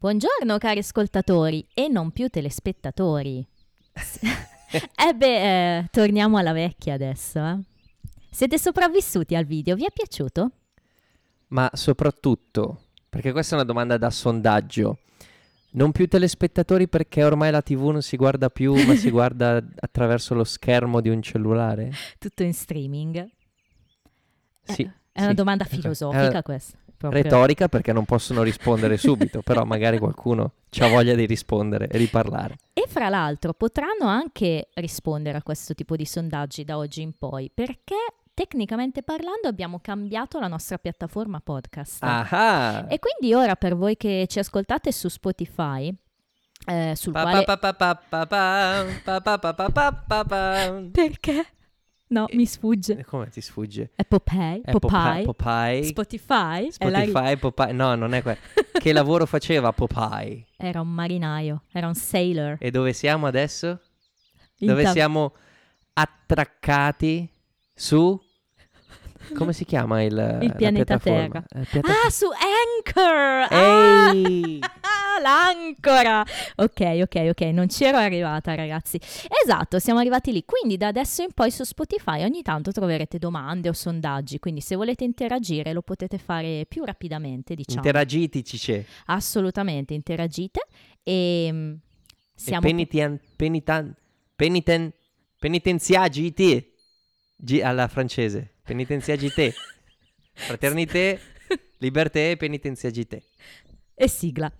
Buongiorno cari ascoltatori e non più telespettatori. eh beh, eh, torniamo alla vecchia adesso. Eh? Siete sopravvissuti al video? Vi è piaciuto? Ma soprattutto, perché questa è una domanda da sondaggio, non più telespettatori perché ormai la TV non si guarda più, ma si guarda attraverso lo schermo di un cellulare? Tutto in streaming? Sì. Eh, è una sì. domanda filosofica Eh, questa. Proprio. Retorica perché non possono rispondere subito, però magari qualcuno ha voglia di rispondere e di parlare. E fra l'altro potranno anche rispondere a questo tipo di sondaggi da oggi in poi, perché tecnicamente parlando abbiamo cambiato la nostra piattaforma podcast. Aha. E quindi ora per voi che ci ascoltate su Spotify eh, sul quale... Perché? No, Eh, mi sfugge. Come ti sfugge? È Popeye? È Popeye, Popeye? Spotify? È la Spotify, Popeye. No, non è quello. che lavoro faceva Popeye? Era un marinaio, era un sailor. E dove siamo adesso? In Dove ta- siamo attraccati su... Come si chiama il... la pianeta piattaforma? Terra. Eh, piatta- Ah, su Anchor! Ah! Ehi! Ah, l'ancora! Ok, ok, ok, non c'ero arrivata ragazzi. Esatto, siamo arrivati lì. Quindi da adesso in poi su Spotify ogni tanto troverete domande o sondaggi, quindi se volete interagire lo potete fare più rapidamente, diciamo. Interagitici c'è. Assolutamente, interagite e mm, siamo... E penitian, penitan, peniten, penitenziagiti. G- alla francese. Penitenziagite. Fraternité, liberté, penitenziagite. E sigla.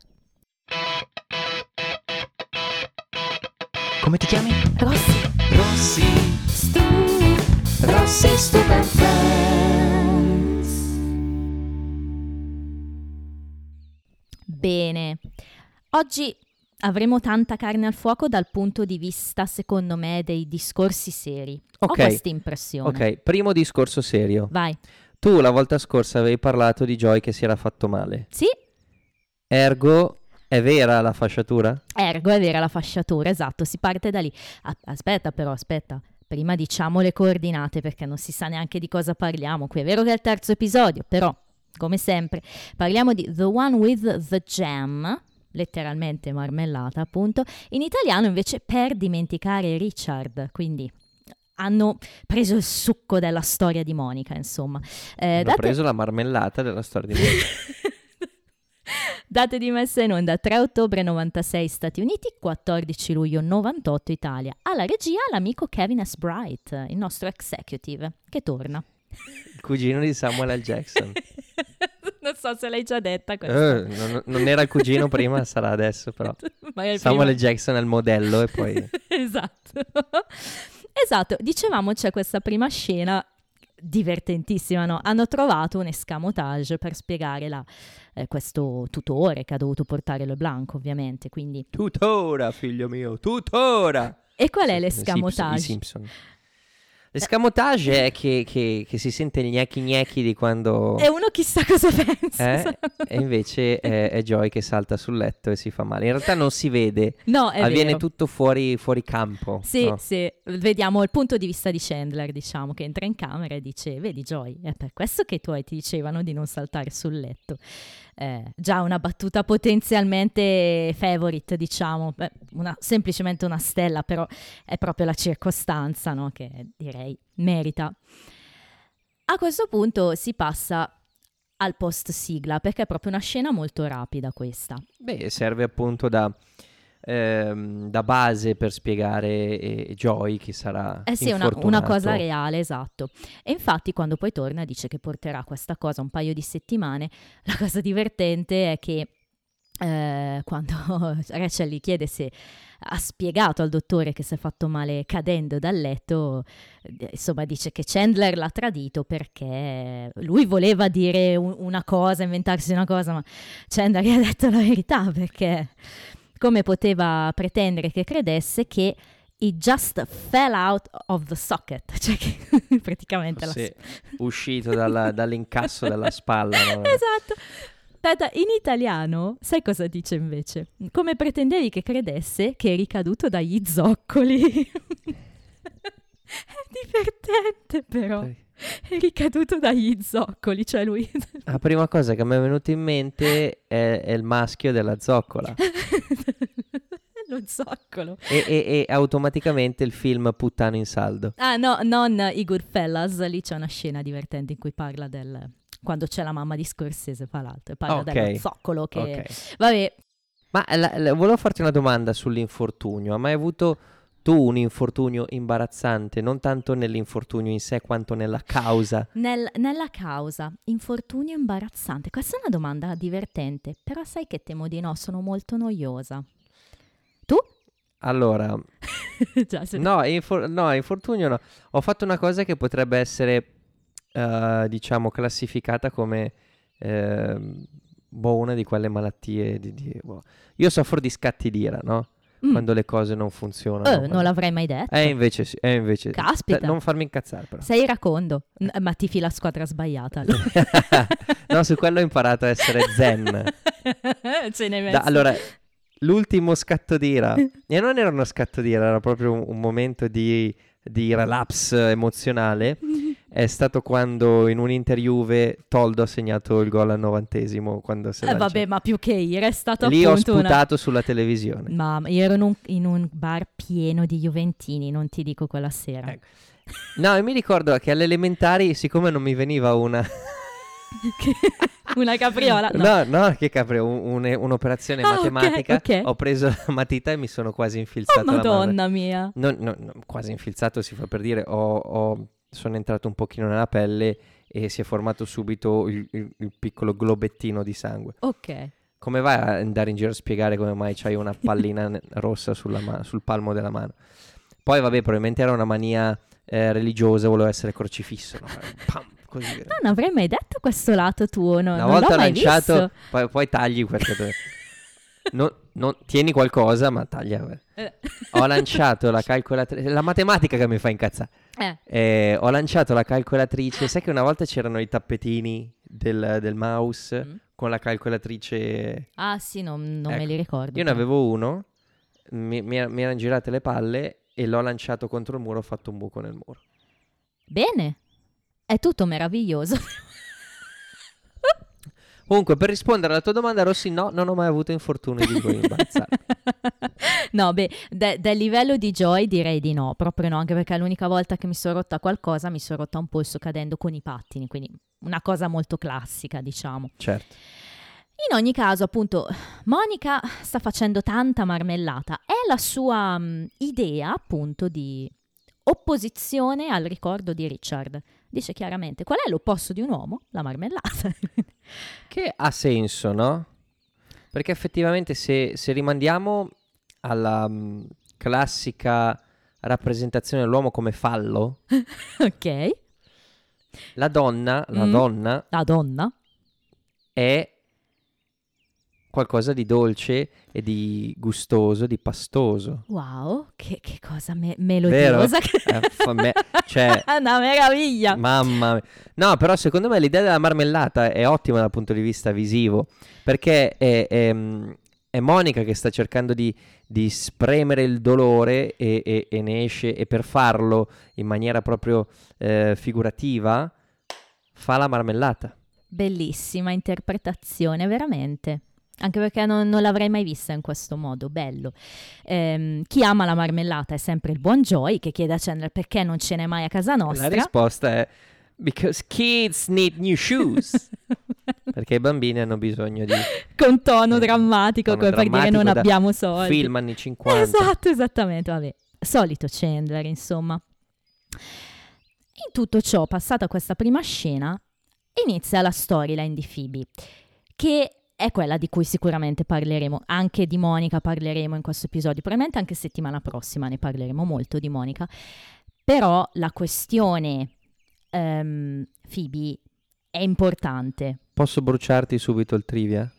Come ti chiami? Rossi, Rossi. stu, Rossi Stupid Friends. Bene, oggi avremo tanta carne al fuoco dal punto di vista, secondo me, dei discorsi seri. Ho Ok. questa impressione. Ok, primo discorso serio. Vai. Tu la volta scorsa avevi parlato di Joy che si era fatto male. Sì, Ergo, è vera la fasciatura? ergo è vera la fasciatura, esatto, si parte da lì. Aspetta però, aspetta. Prima diciamo le coordinate perché non si sa neanche di cosa parliamo. Qui è vero che è il terzo episodio, però, come sempre, parliamo di The One with the Jam, letteralmente marmellata appunto. In italiano invece per dimenticare Richard, quindi hanno preso il succo della storia di Monica, insomma. Eh, Hanno date- preso la marmellata della storia di Monica. Date di messa in onda 3 ottobre 96 Stati Uniti, 14 luglio 98 Italia. Alla regia l'amico Kevin S. Bright, il nostro executive, che torna. Il cugino di Samuel L. Jackson. non so se l'hai già detta questa. Eh, non, non era il cugino prima, sarà adesso però. Samuel Jackson è il modello e poi... esatto. esatto, dicevamo c'è questa prima scena divertentissima, no? Hanno trovato un escamotage per spiegare la- eh, questo tutore che ha dovuto portare LeBlanc, ovviamente, quindi... Tuttora, figlio mio, tuttora! E qual è Sì, l'escamotage? I Simpson. i Simpson. L'escamotage è che, che- che si sente il gnecchi gnecchi di quando... E uno chissà cosa pensa. Eh? E invece è, è Joy che salta sul letto e si fa male. In realtà non si vede, No, è avviene vero. tutto fuori, fuori campo. Sì, no? sì, vediamo il punto di vista di Chandler, diciamo, che entra in camera e dice, vedi Joy, è per questo che i tuoi ti dicevano di non saltare sul letto. Eh, già una battuta potenzialmente favorite, diciamo, Beh, una- semplicemente una stella, però è proprio la circostanza, no? Che direi merita. A questo punto si passa al post sigla, perché è proprio una scena molto rapida questa. Beh, serve appunto da, ehm, da base per spiegare eh, Joy che sarà Eh sì, una, una cosa reale, esatto. E infatti quando poi torna dice che porterà questa cosa un paio di settimane. La cosa divertente è che eh, quando Rachel gli chiede se ha spiegato al dottore che si è fatto male cadendo dal letto, eh, insomma dice che Chandler l'ha tradito perché lui voleva dire un- una cosa, inventarsi una cosa, ma Chandler gli ha detto la verità perché come poteva pretendere che credesse che it just fell out of the socket, cioè che praticamente la Sì, uscito dalla- dall'incasso della spalla. no? Esatto. Aspetta, in italiano, sai cosa dice invece? Come pretendevi che credesse che eri caduto dagli zoccoli? È divertente però. È ricaduto dagli zoccoli, cioè lui... La prima cosa che mi è venuta in mente è, è il maschio della zoccola. Lo zoccolo. E, e- e automaticamente il film Puttano in saldo. Ah no, non i Goodfellas, lì c'è una scena divertente in cui parla del... Quando c'è la mamma di Scorsese, fra l'altro, parla Ok. dello zoccolo che... Ok. Vabbè, Ma la- la- volevo farti una domanda sull'infortunio. Hai mai avuto tu un infortunio imbarazzante? Non tanto nell'infortunio in sé quanto nella causa. nel- nella causa, infortunio imbarazzante. Questa è una domanda divertente, però sai che temo di no, sono molto noiosa. Tu? Allora, Già, se- no, infor- no, infortunio no. Ho fatto una cosa che potrebbe essere, eh, diciamo, classificata come ehm, boh, una di quelle malattie. Di, di- boh. Io soffro di scatti d'ira, no? Mm. Quando le cose non funzionano. Eh, quando- non l'avrei mai detto. Eh, invece sì, eh, invece sì. Caspita. Eh, Non farmi incazzare però. Sei iracondo, N- ma tifi la squadra sbagliata. no, su quello ho imparato a essere zen. Ce ne hai Da- messo. allora, l'ultimo scatto d'ira, e non era uno scatto d'ira, era proprio un, un momento di, di relapse emozionale, è stato quando in un Inter Juve Toldo ha segnato il gol al novantesimo, quando si Eh, vabbè, lanciato. ma più che ira è stato Lì ho appunto una... sputato sulla televisione. Mamma, io ero in un, in un bar pieno di Juventini, non ti dico quella sera. Ecco. No, e mi ricordo che alle elementari, siccome non mi veniva una... una capriola. No. No, no, che capre, un- un- un'operazione Ah, matematica. ok. Ho preso la matita e mi sono quasi Oh, infilzato mano. madonna mia. Non- non- quasi infilzato si fa per dire, ho- ho- sono entrato un pochino nella pelle e si è formato subito il, il- il piccolo globettino di sangue. Ok. Come vai a andare in giro a spiegare come mai c'hai una pallina rossa sulla ma- sul palmo della mano? Poi vabbè, probabilmente era una mania eh, religiosa, volevo essere crocifisso. no? Pam, così. Non avrei mai detto questo lato tuo, no, Una non volta lanciato, poi, poi tagli perché te- non- non- tieni qualcosa, ma taglia. Eh. Ho lanciato la calcolatrice, la matematica che mi fa incazzare. Eh, Eh, ho lanciato la calcolatrice. Sai che una volta c'erano i tappetini del, del mouse Mm. con la calcolatrice. Ah sì, non, non me Ecco, li ricordo. Io ne però. avevo uno, mi, mi, mi erano girate le palle e l'ho lanciato contro il muro. Ho fatto un buco nel muro. Bene, è tutto meraviglioso. Comunque, per rispondere alla tua domanda, Rossi, no, non ho mai avuto infortuni di cui no, beh, de- del livello di Joy direi di no, proprio no, anche perché l'unica volta che mi sono rotta qualcosa mi sono rotta un polso cadendo con i pattini, quindi una cosa molto classica, diciamo. certo. In ogni caso, appunto, Monica sta facendo tanta marmellata. È la sua mh, idea, appunto, di opposizione al ricordo di Richard. Dice chiaramente qual è l'opposto di un uomo? La marmellata. Che ha senso, no? Perché effettivamente se, se rimandiamo alla mm, classica rappresentazione dell'uomo come fallo, ok. la donna, la Mm. donna La donna. è qualcosa di dolce e di gustoso, di pastoso. Wow, che, che cosa me- Vero? melodiosa. Eh, fa me- cioè, Una meraviglia. mamma mia. No, però secondo me l'idea della marmellata è ottima dal punto di vista visivo, perché è, è, mm, è Monica che sta cercando di, di spremere il dolore e, e- e ne esce, e per farlo in maniera proprio eh, figurativa fa la marmellata. Bellissima interpretazione, veramente. Anche perché non, non l'avrei mai vista in questo modo, bello. Ehm, chi ama la marmellata è sempre il buon Joy che chiede a Chandler perché non ce n'è mai a casa La nostra. risposta è because kids need new shoes. perché i bambini hanno bisogno di Con tono Eh, drammatico, tono come per dire drammatico non abbiamo soldi. film anni 50. Esatto, esattamente, vabbè. Solito Chandler, insomma. In tutto ciò, passata questa prima scena, inizia la storyline di Phoebe, che è quella di cui sicuramente parleremo, anche di Monica parleremo in questo episodio, probabilmente anche settimana prossima ne parleremo molto di Monica, però la questione ehm, Phoebe è importante. Posso bruciarti subito il trivia?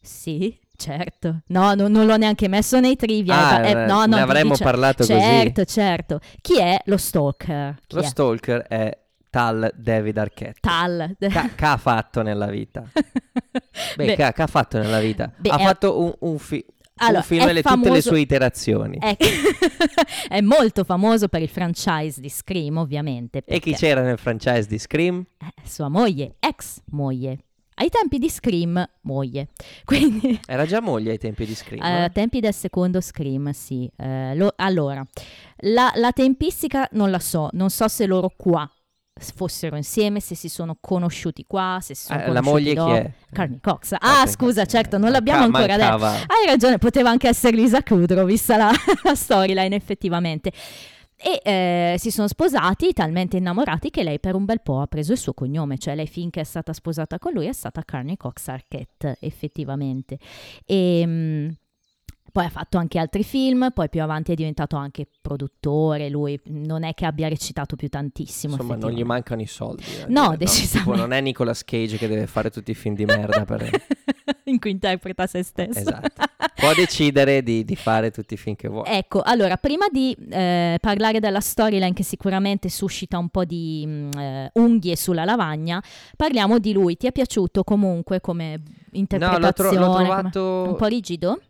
Sì, certo. No, no, non l'ho neanche messo nei trivia. Ah, eh, eh, no, no, ne avremmo dice- parlato certo, certo. Chi è lo stalker? Chi Lo è? stalker è tal David Arquette. Tal. Ca- che ha fatto nella vita? Beh, Beh, che, ha- fatto nella vita? Beh, ha è- fatto un, un fi- Allora, un film e le- tutte le famoso- sue iterazioni. È, è molto famoso per il franchise di Scream, ovviamente. E chi perché- c'era nel franchise di Scream? Eh, sua moglie, ex moglie. Ai tempi di Scream, moglie. Quindi, Era già moglie ai tempi di Scream. ai eh? tempi del secondo Scream, sì. Eh, lo- allora, la, la tempistica non la so, non so se loro qua fossero insieme, se si sono conosciuti qua, se si sono Eh, la moglie dopo. chi è? Carney Cox. Ah, Carney scusa, Cox. certo, non l'abbiamo Manca- ancora detto. mancava. Hai ragione, poteva anche essere Lisa Kudrow, vista la, la storyline effettivamente. E eh, si sono sposati talmente innamorati che lei per un bel po' ha preso il suo cognome, cioè lei finché è stata sposata con lui è stata Carney Cox Arquette, effettivamente. E mm, poi ha fatto anche altri film, poi più avanti è diventato anche produttore, lui non è che abbia recitato più tantissimo. Insomma, non gli mancano i soldi. eh, No, dire, decisamente. Tipo, non è Nicolas Cage che deve fare tutti i film di merda per... in cui interpreta se stesso. Esatto. Può decidere di, di fare tutti i film che vuole. Ecco, allora, prima di eh, parlare della storyline che sicuramente suscita un po' di mh, eh, unghie sulla lavagna, parliamo di lui. Ti è piaciuto comunque come no, interpretazione? l'ho, tro- l'ho trovato Un po' rigido?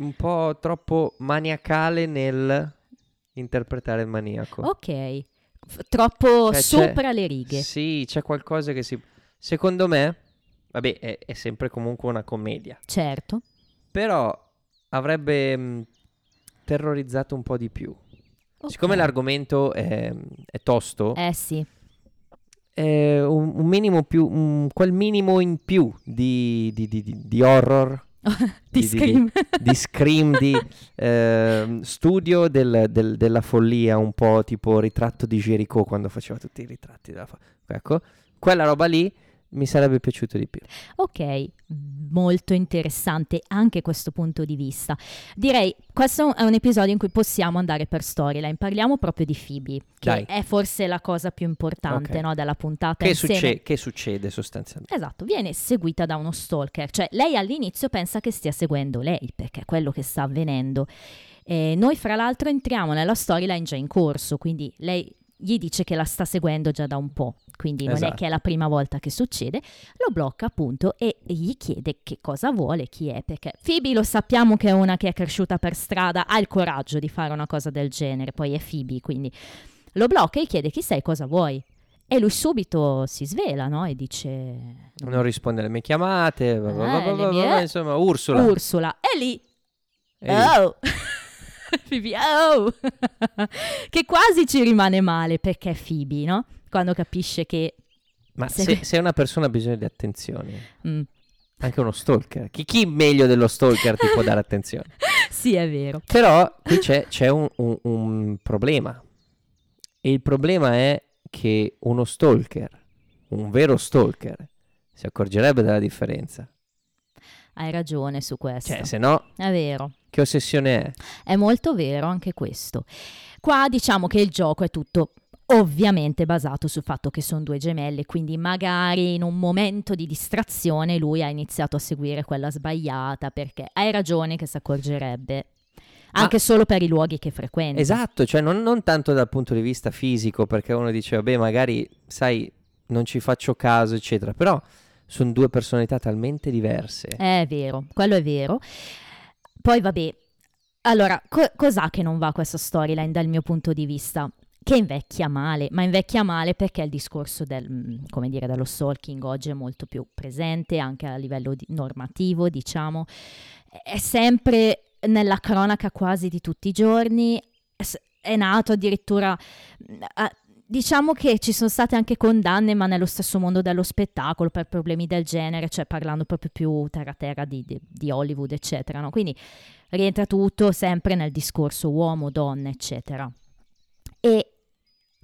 Un po' troppo maniacale nel interpretare il maniaco. Ok. F- troppo Cioè, sopra le righe. Sì, c'è qualcosa che si... Secondo me, vabbè, è, è sempre comunque una commedia. Certo. Però avrebbe mh, terrorizzato un po' di più. Ok. Siccome l'argomento è, è tosto, Eh sì, un, un minimo più, un- quel minimo in più di, di- di- di- horror, Di- di- scream. di scream, di ehm, studio del- del- della follia, un po' tipo ritratto di Gericault quando faceva tutti i ritratti follia. Ecco, quella roba lì mi sarebbe piaciuto di più. Ok, molto interessante anche questo punto di vista. Direi, questo è un episodio in cui possiamo andare per storyline. Parliamo proprio di Phoebe, che Dai. è forse la cosa più importante Ok. no, della puntata. Che, succe- che succede sostanzialmente? Esatto, viene seguita da uno stalker, cioè lei all'inizio pensa che stia seguendo lei, perché è quello che sta avvenendo. E noi fra l'altro entriamo nella storyline già in corso, quindi lei gli dice che la sta seguendo già da un po', quindi non è Esatto. che è la prima volta che succede, lo blocca appunto e gli chiede che cosa vuole, chi è, perché Phoebe lo sappiamo che è una che è cresciuta per strada, ha il coraggio di fare una cosa del genere, poi è Phoebe, quindi lo blocca e gli chiede chi sei, cosa vuoi. E lui subito si svela, no? E dice... Non risponde alle mie chiamate, Eh, va- le mie- va- insomma, Ursula. Ursula. E lì E lì, Oh! Phoebe, oh! che quasi ci rimane male perché Phoebe, no? Quando capisce che... Ma segue- se, se una persona ha bisogno di attenzioni, mm, anche uno stalker, chi, chi meglio dello stalker ti può dare attenzione? sì, è vero. Però qui c'è, c'è un, un- un problema. E il problema è che uno stalker, un vero stalker, si accorgerebbe della differenza. Hai ragione su questo. Cioè, se no, È vero. Che ossessione è? È molto vero anche questo. Qua diciamo che il gioco è tutto ovviamente basato sul fatto che sono due gemelle, quindi magari in un momento di distrazione lui ha iniziato a seguire quella sbagliata perché hai ragione che si accorgerebbe. Anche solo per i luoghi che frequenta. Esatto, cioè non, non tanto dal punto di vista fisico, perché uno dice, vabbè, magari, sai, non ci faccio caso, eccetera, però sono due personalità talmente diverse. È vero, quello è vero. Poi vabbè, allora, co- cos'ha che non va questa storyline dal mio punto di vista? Che invecchia male, ma invecchia male perché il discorso del, mm, dire, dello stalking oggi è molto più presente anche a livello di- normativo, diciamo. È sempre nella cronaca quasi di tutti i giorni, è nato addirittura... Diciamo che ci sono state anche condanne, ma nello stesso mondo dello spettacolo per problemi del genere, cioè parlando proprio più terra a terra di, di- di Hollywood, eccetera. no? Quindi rientra tutto sempre nel discorso uomo, donna, eccetera. E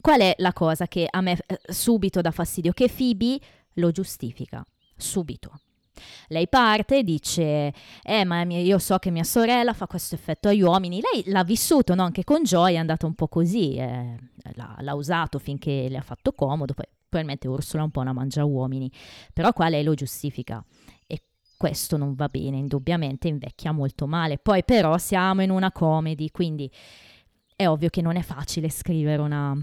qual è la cosa che a me eh, subito dà fastidio? Che Phoebe lo giustifica, subito. Lei parte e dice, eh ma io so che mia sorella fa questo effetto agli uomini. Lei l'ha vissuto no? anche con Joy, è andata un po' così, eh, l'ha, l'ha usato finché le ha fatto comodo, poi probabilmente Ursula è un po' una mangia uomini, però qua lei lo giustifica e questo non va bene, indubbiamente invecchia molto male. Poi però siamo in una comedy, quindi è ovvio che non è facile scrivere una,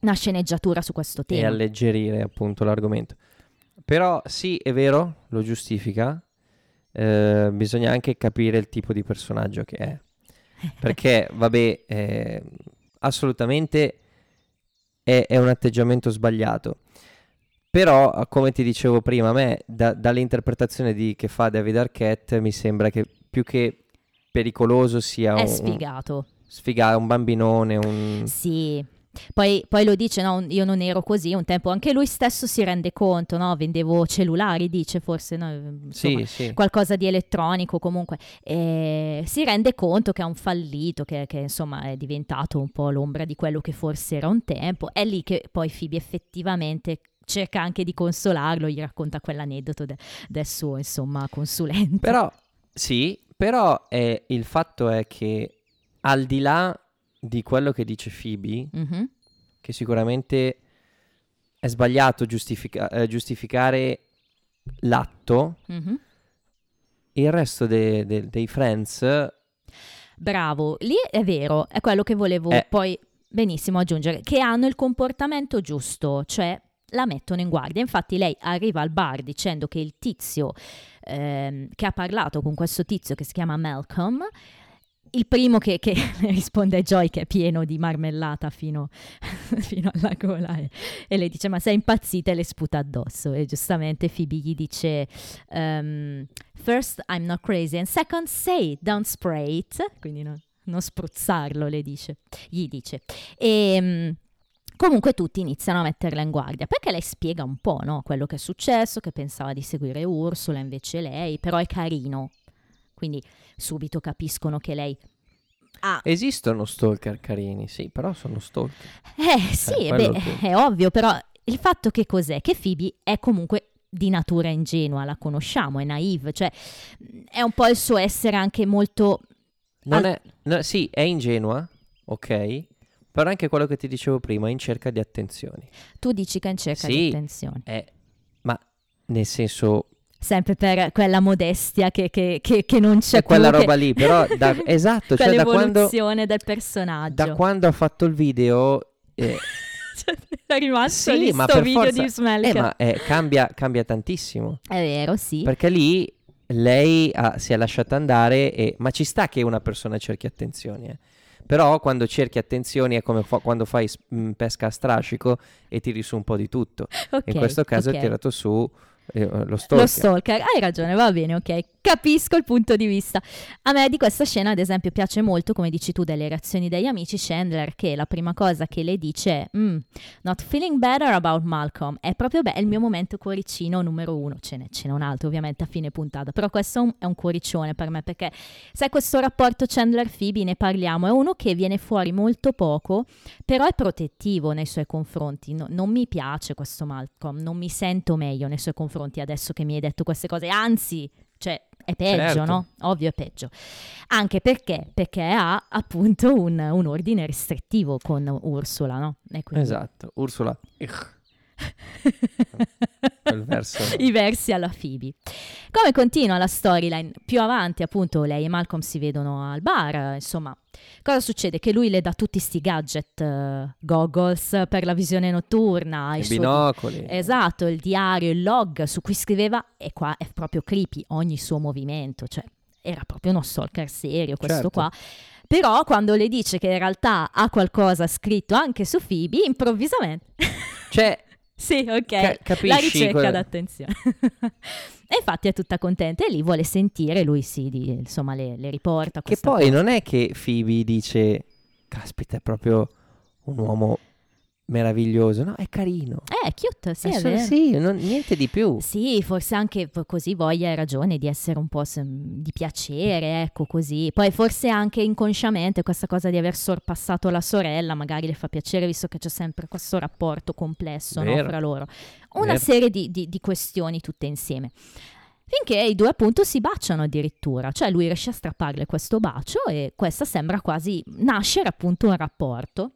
una sceneggiatura su questo e tema. alleggerire appunto l'argomento. Però sì, è vero, lo giustifica, eh, bisogna anche capire il tipo di personaggio che è. Perché, vabbè, eh, assolutamente è, è, un atteggiamento sbagliato. Però, come ti dicevo prima, a me, da, dall'interpretazione di, che fa David Arquette, mi sembra che più che pericoloso sia è un... sfigato. Sfigato, un bambinone, un... Sì, poi, poi, lo dice, no? io non ero così un tempo, anche lui stesso si rende conto, no? vendevo cellulari, dice forse, no? Insomma, sì, sì. qualcosa di elettronico comunque, e si rende conto che è un fallito, che, che, insomma è diventato un po' l'ombra di quello che forse era un tempo, è lì che poi Phoebe effettivamente cerca anche di consolarlo, gli racconta quell'aneddoto de- del suo insomma consulente. Però sì, però è, il fatto è che al di là di quello che dice Phoebe, mm-hmm. che sicuramente è sbagliato giustifica- eh, giustificare l'atto, mm-hmm. il resto de- de- dei friends... Bravo, lì è vero, è quello che volevo eh. poi benissimo aggiungere, che hanno il comportamento giusto, cioè la mettono in guardia. Infatti lei arriva al bar dicendo che il tizio ehm, che ha parlato con questo tizio che si chiama Malcolm il primo che, che risponde a Joy che è pieno di marmellata fino, fino alla gola e, e, lei dice ma sei impazzita e le sputa addosso e giustamente Phoebe gli dice um, first I'm not crazy and second say don't spray it quindi no, non spruzzarlo le dice gli dice e um, Comunque tutti iniziano a metterla in guardia perché lei spiega un po' no? quello che è successo, che pensava di seguire Ursula, invece lei, però è carino. Quindi subito capiscono che lei ha... Esistono stalker carini, sì, però sono stalker. Eh sì, eh, beh, è ovvio, però il fatto che cos'è? Che Phoebe è comunque di natura ingenua, la conosciamo, è naive, cioè è un po' il suo essere anche molto... Non è, no, sì, è ingenua, ok, però anche quello che ti dicevo prima, è in cerca di attenzioni. Tu dici che è in cerca sì, di attenzioni. È, ma nel senso, sempre per quella modestia che, che, che, che non c'è è quella più, roba lì, però da, esatto, cioè da quando, del personaggio. Da quando ha fatto il video... Eh, cioè, è rimasto sì, lì ma video forza, di Smelka. Eh, ma eh, cambia, cambia tantissimo. È vero, sì. Perché lì lei ha, si è lasciata andare, e, ma ci sta che una persona cerchi attenzioni, eh. Però quando cerchi attenzioni è come fa, quando fai mh, pesca a strascico e tiri su un po' di tutto. Okay, In questo caso okay. ha tirato su eh, lo stalker. Lo stalker, hai ragione, va bene, ok. Capisco il punto di vista. A me di questa scena, ad esempio, piace molto, come dici tu, delle reazioni degli amici Chandler, che la prima cosa che le dice è mm, Not feeling better about Malcolm. È proprio beh, il mio momento cuoricino numero uno. Ce n'è, ce n'è un altro, ovviamente, a fine puntata. Però questo è un, è un cuoricione per me, perché sai, questo rapporto Chandler-Phoebe, ne parliamo, è uno che viene fuori molto poco, però è protettivo nei suoi confronti. No, non mi piace questo Malcolm, non mi sento meglio nei suoi confronti adesso che mi hai detto queste cose. Anzi, cioè è peggio, Certo. no? Ovvio è peggio. Anche perché? Perché ha appunto un, un ordine restrittivo con Ursula, no? Quindi- Esatto, Ursula. Verso. I versi alla Phoebe. Come continua la storyline? Più avanti, appunto, lei e Malcolm si vedono al bar. Insomma, cosa succede? Che lui le dà tutti sti gadget, eh, goggles per la visione notturna, I il suo- binocoli. Esatto, il diario, il log su cui scriveva, e qua è proprio creepy ogni suo movimento, cioè era proprio uno stalker serio questo Certo. qua. Però quando le dice che in realtà ha qualcosa scritto anche su Phoebe, improvvisamente... Cioè, sì, ok, Ca- capisci la ricerca quella- d'attenzione. e infatti è tutta contenta e lì vuole sentire, lui sì, di- insomma le, le riporta. che poi cosa. non è che Phoebe dice, caspita, è proprio un uomo meraviglioso. No, è carino. Eh, cute, sì, È è, solo- sì, non- niente di più. Sì, forse anche così voglia hai ragione di essere un po' sem- di piacere, ecco così. Poi forse anche inconsciamente questa cosa di aver sorpassato la sorella magari le fa piacere visto che c'è sempre questo rapporto complesso no, fra loro. Una Vero. serie di, di- di questioni tutte insieme. Finché i due appunto si baciano addirittura, cioè lui riesce a strapparle questo bacio e questa sembra quasi nascere appunto un rapporto.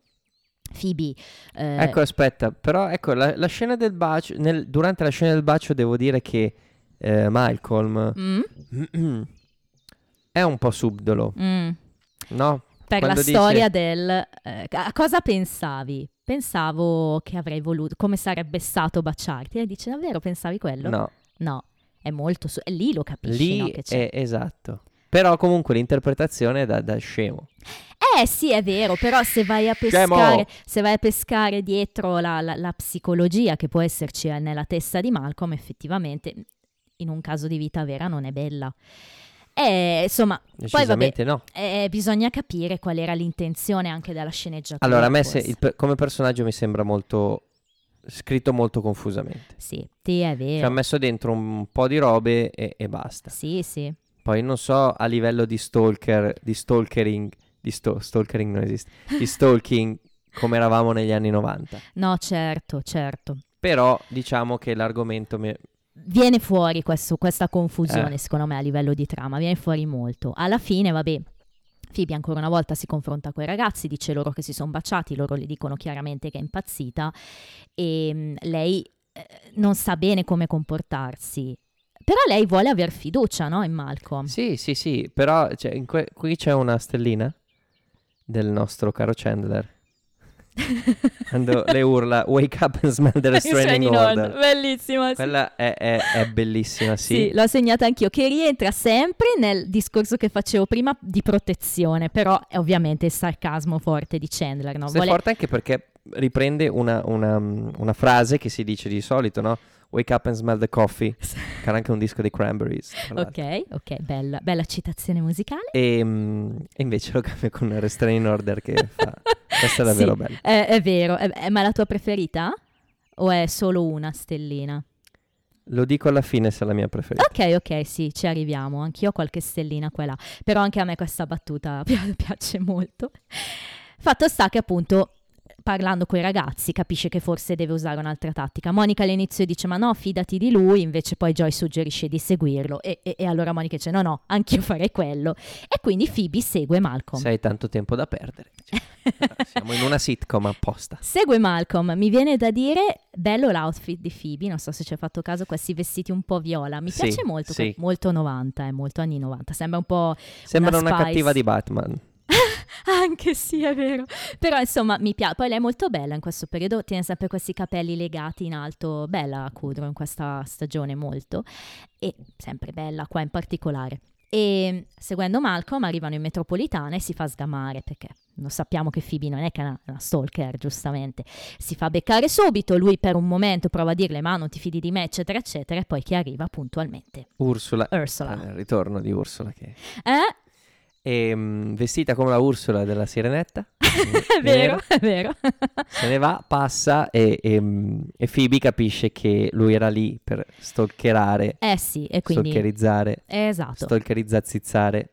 Phoebe eh, Ecco, aspetta, però ecco, la, la scena del bacio, nel- durante la scena del bacio devo dire che eh, Malcolm mm, è un po' subdolo, mm. no? per Quando la dice- storia del... eh, a cosa pensavi? Pensavo che avrei voluto... come sarebbe stato baciarti? E dice davvero pensavi quello? No, No. è molto... Su- e lì lo capisci, Lì no, che c'è. è esatto. Però comunque l'interpretazione è da, da scemo. Eh sì, è vero, però se vai a pescare, se vai a pescare dietro la, la- la psicologia che può esserci nella testa di Malcolm, effettivamente in un caso di vita vera non è bella. E, insomma, poi vabbè, no. eh, bisogna capire qual era l'intenzione anche della sceneggiatura. Allora, a me se- il come personaggio mi sembra molto scritto molto confusamente. Sì, sì, è Ci ha vero. messo dentro un po' di robe e, e basta. Sì, sì. Poi non so a livello di stalker, di stalkering, di sto- stalkering non esiste, di stalking come eravamo negli anni 90. No, certo, certo. Però diciamo che l'argomento mi... Viene fuori questo- questa confusione, Eh. secondo me, a livello di trama. Viene fuori molto. Alla fine, vabbè, Phoebe ancora una volta si confronta con i ragazzi, dice loro che si sono baciati, loro le dicono chiaramente che è impazzita e mm, lei eh, non sa bene come comportarsi. Però lei vuole aver fiducia, no, in Malcolm. Sì, sì, sì, però cioè, que- qui c'è una stellina del nostro caro Chandler. Quando le urla Wake up and smell the restraining order. Bellissima, sì. Quella è, è- è bellissima, sì. Sì, l'ho segnata anch'io, che rientra sempre nel discorso che facevo prima di protezione, però è ovviamente il sarcasmo forte di Chandler, no? Questo è forte anche perché riprende una, una, una frase che si dice di solito, no? Wake up and smell the coffee, che era anche un disco dei Cranberries. Ok, ok, bella, bella citazione musicale. E, mm, e invece lo cambia con restraining order che fa... Questa è davvero Sì, bella. È, è vero, è- è- ma è la tua preferita? O è solo una stellina? Lo dico alla fine se è la mia preferita. Ok, ok, sì, ci arriviamo. Anch'io ho qualche stellina qua e là. Però anche a me questa battuta pi- piace molto. Fatto sta che appunto parlando con i ragazzi capisce che forse deve usare un'altra tattica. Monica all'inizio dice ma no, fidati di lui, invece poi Joy suggerisce di seguirlo e, e- e allora Monica dice no, no, anch'io farei quello. E quindi Phoebe segue Malcolm. Se hai tanto tempo da perdere. Cioè, siamo in una sitcom apposta. Segue Malcolm, mi viene da dire bello l'outfit di Phoebe, non so se ci hai fatto caso, questi vestiti un po' viola, mi Sì, piace molto, sì. molto 90, eh, molto anni 90, sembra un po' Sembra Una una, cattiva di Batman. Anche sì, è vero. Però insomma mi piace. Poi lei è molto bella in questo periodo, tiene sempre questi capelli legati in alto. Bella Kudrow in questa stagione molto. E sempre bella qua in particolare. E seguendo Malcolm arrivano in metropolitana e si fa sgamare perché lo sappiamo che Phoebe non è che è una, una stalker, giustamente. Si fa beccare subito, lui per un momento prova a dirle ma non ti fidi di me, eccetera, eccetera, e poi chi arriva puntualmente? Ursula. Ursula. Eh, il ritorno di Ursula che... Eh? E, mm, vestita come la Ursula della Sirenetta. È vero, è vero. Se ne va, passa e, e, mm, e Phoebe capisce che lui era lì per stalkerare, Eh sì, e quindi... stalkerizzare, Esatto. stalkerizzazizzare.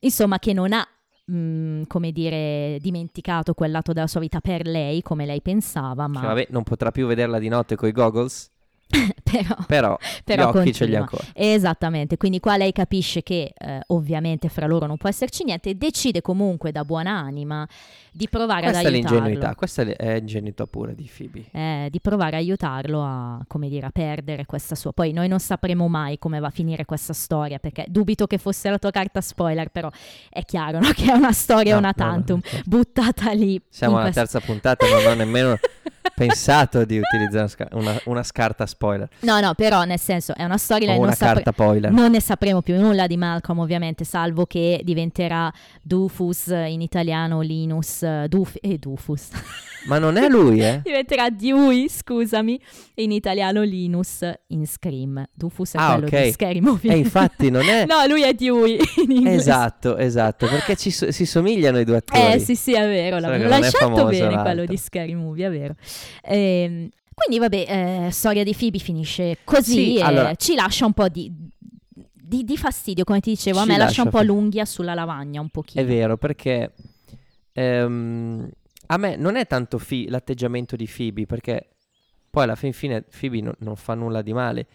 insomma, che non ha, mh, come dire, dimenticato quel lato della sua vita per lei, come lei pensava, ma Che vabbè, non potrà più vederla di notte coi goggles, però, però, però gli occhi ce li ha ancora. Esattamente, quindi qua lei capisce che eh, ovviamente fra loro non può esserci niente e decide comunque da buona anima di provare Questa è ad aiutarlo. l'ingenuità, questa è ingenuità pure di Phoebe. Eh, di provare a aiutarlo a, come dire, a perdere questa sua. Poi noi non sapremo mai come va a finire questa storia, perché dubito che fosse la tua carta spoiler, però è chiaro no? che è una storia No, una no, no, tantum certo. buttata lì. Siamo alla questa- terza puntata, non ho nemmeno pensato di utilizzare una, una- una scarta spoiler No, no, però nel senso è una storyline, o non, una sapre- carta spoiler. non ne sapremo più nulla di Malcolm ovviamente, salvo che diventerà Dufus in italiano, Linus, eh, Duf- e Dufus. Ma non è lui, eh? diventerà Dewey, scusami, in italiano Linus in Scream. Dufus è Ah, quello ok. di Scream E ovviamente. infatti non è... No, lui è Dewey in inglese. Esatto, esatto, perché ci so- si somigliano i due attori. Eh sì sì è vero, è lasciato bene l'altro. quello di Scary Movie, è vero. Ehm, quindi vabbè, eh, storia di Phoebe finisce così Sì, e allora- ci lascia un po' di, di- di fastidio, come ti dicevo, a me lascia lascia un po' fa- l'unghia sulla lavagna, un pochino. È vero, perché ehm, a me non è tanto fi- l'atteggiamento di Phoebe, perché poi alla fin fine Phoebe no- non fa nulla di male.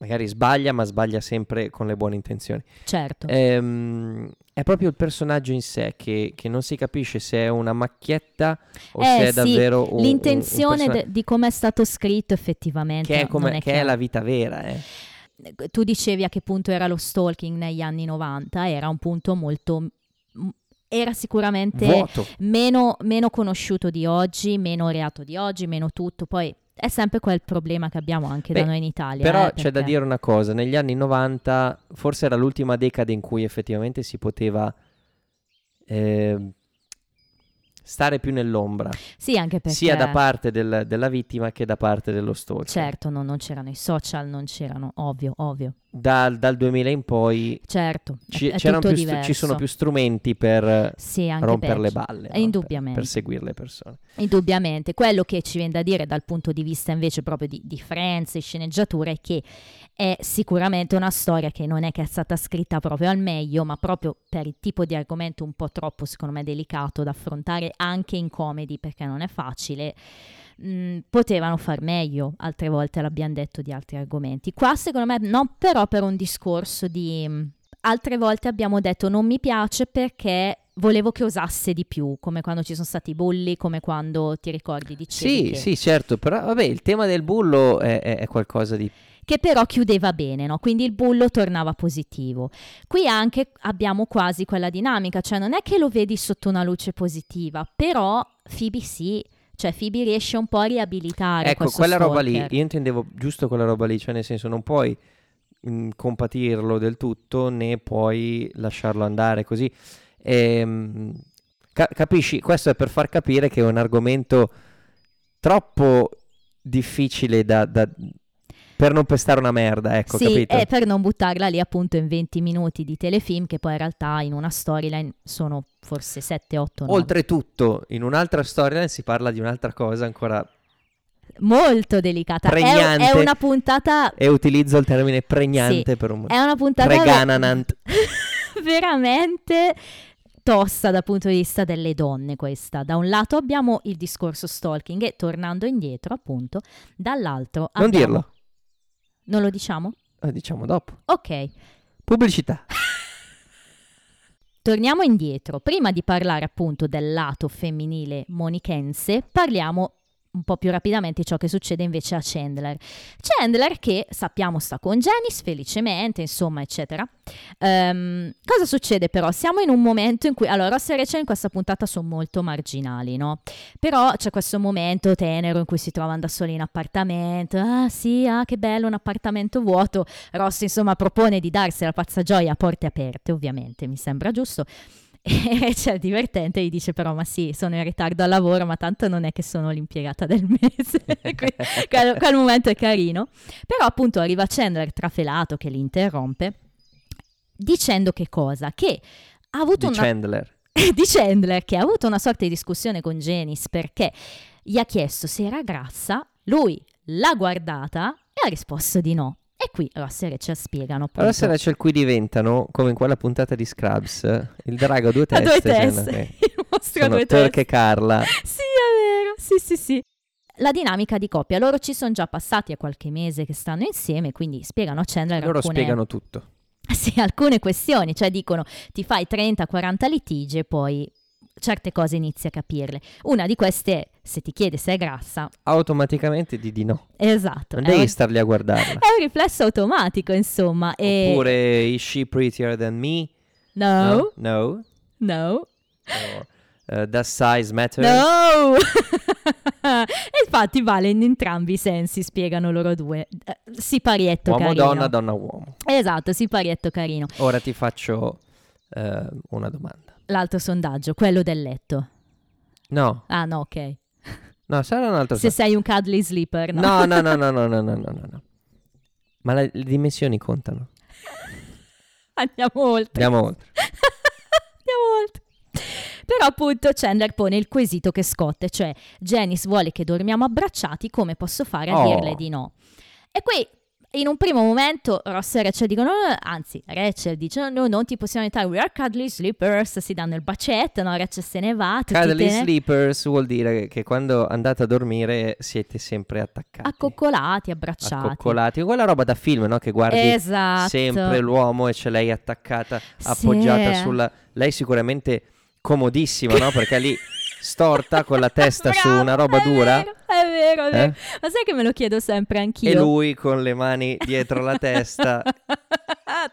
Magari sbaglia, ma sbaglia sempre con le buone intenzioni. Certo. Ehm, è proprio il personaggio in sé che, che non si capisce se è una macchietta o Eh, se è sì, davvero un, un- un L'intenzione persona- de- di come è stato scritto effettivamente che è, come- è che è la vita vera. eh. tu dicevi a che punto era lo stalking negli anni 90, era un punto molto... Era sicuramente meno, meno conosciuto di oggi, meno reato di oggi, meno tutto. Poi è sempre quel problema che abbiamo anche Beh, da noi in Italia. Però eh, c'è da perché- dire una cosa, negli anni 90 forse era l'ultima decade in cui effettivamente si poteva eh, stare più nell'ombra, Sì, anche perché... sia da parte del- della vittima che da parte dello stalker. Certo, no, non c'erano i social, non c'erano, ovvio, ovvio. Dal, dal 2000 in poi Certo, è- ci, è tutto più ci sono più strumenti per Sì, rompere le balle, no? Per- per seguire le persone. Indubbiamente, quello che ci viene da dire dal punto di vista invece proprio di, di Friends e sceneggiatura è che è sicuramente una storia che non è che è stata scritta proprio al meglio, ma proprio per il tipo di argomento un po' troppo, secondo me, delicato da affrontare anche in comedy, perché non è facile. Mh, potevano far meglio, altre volte l'abbiamo detto di altri argomenti. Qua secondo me no, però per un discorso di... mh, altre volte abbiamo detto non mi piace perché volevo che osasse di più, come quando ci sono stati i bulli, come quando ti ricordi di Sì, sì, certo, però vabbè, il tema del bullo è, è- è qualcosa di... che però chiudeva bene, no? quindi il bullo tornava positivo. Qui anche abbiamo quasi quella dinamica, cioè non è che lo vedi sotto una luce positiva, però Phoebe sì, cioè Phoebe riesce un po' a riabilitare Ecco, quella roba lì, stalker. io intendevo giusto quella roba lì, cioè nel senso non puoi mh, compatirlo del tutto né puoi lasciarlo andare così. Ehm, ca- capisci? Questo è per far capire che è un argomento troppo difficile da, da- per non pestare una merda, ecco, sì, capito? e per non buttarla lì appunto in 20 minuti di telefilm che poi in realtà in una storyline sono forse 7, 8, 9. Oltretutto, in un'altra storia si parla di un'altra cosa ancora Molto delicata. È, Pregnante. è una puntata... e utilizzo il termine pregnante per un È una puntata... pregananant. veramente tosta dal punto di vista delle donne questa. Da un lato abbiamo il discorso stalking e tornando indietro appunto, dall'altro Non abbiamo... dirlo, Non lo diciamo? Eh, diciamo dopo. Ok, Pubblicità. torniamo indietro. Prima di parlare appunto del lato femminile monichense, parliamo un po' più rapidamente ciò che succede invece a Chandler. Chandler che sappiamo sta con Janice felicemente, insomma, eccetera. Ehm, cosa succede però? Siamo in un momento in cui allora Ross e Rachel in questa puntata sono molto marginali, no? Però c'è questo momento tenero in cui si trovano da soli in appartamento. Ah, sì, ah, che bello, un appartamento vuoto. Ross, insomma, propone di darsi la pazza gioia a porte aperte, ovviamente, mi sembra giusto. E Rachel divertente gli dice però ma sì sono in ritardo al lavoro ma tanto non è che sono l'impiegata del mese Quindi quel, quel momento è carino però appunto arriva Chandler trafelato che li interrompe dicendo che cosa? Che ha avuto Di una Chandler. di Chandler che ha avuto una sorta di discussione con Janice perché gli ha chiesto se era grassa, lui l'ha guardata e ha risposto di no. E qui Ross e Rachel spiegano appunto. Allora se Rachel qui diventano, come in quella puntata di Scrubs, il drago a due a teste. due cioè, teste, che il mostro a due teste. e Carla. Sì, è vero, sì, sì, sì. La dinamica di coppia, loro ci sono già passati a qualche mese che stanno insieme, quindi spiegano a Chandler Loro alcune, spiegano tutto. sì, alcune questioni, cioè dicono ti fai 30-40 litigi e poi certe cose inizi a capirle. Una di queste è se ti chiede se è grassa, Automaticamente di di no. esatto, Non devi un, starli a guardarla. è un riflesso automatico, insomma. E... Oppure is she prettier than me? No, No. no, O, eh, does size matter? no! e infatti vale in entrambi i sensi, spiegano loro due. Eh, Siparietto Uomo, carino. donna, donna, uomo. Esatto, siparietto carino. Ora ti faccio eh, una domanda. L'altro sondaggio, quello del letto. No, Ah no, ok. no, sarà un altro. Se sei un cuddly sleeper, no? No, no, no, no, no, no, no, no, no. Ma le, le dimensioni contano. Andiamo oltre. Andiamo oltre. Andiamo oltre. Però appunto Chandler pone il quesito che scotte, cioè Janice vuole che dormiamo abbracciati, come posso fare a Oh. dirle di no? E qui in un primo momento Ross e Rachel dicono, "No, no", anzi Rachel dice no, non ti possiamo aiutare, we are cuddly sleepers, si danno il bacetto, no? Rachel se ne va, Cuddly te sleepers vuol dire che quando andate a dormire siete sempre attaccati. accoccolati, abbracciati. Accoccolati. Quella roba da film, no? Che guardi Esatto. sempre l'uomo e c'è lei attaccata, appoggiata Sì. sulla... Lei sicuramente comodissima, no? Perché lì storta con la testa su una roba dura. vero, vero, è vero. Eh? Ma sai che me lo chiedo sempre anch'io? E lui con le mani dietro la testa, Tutto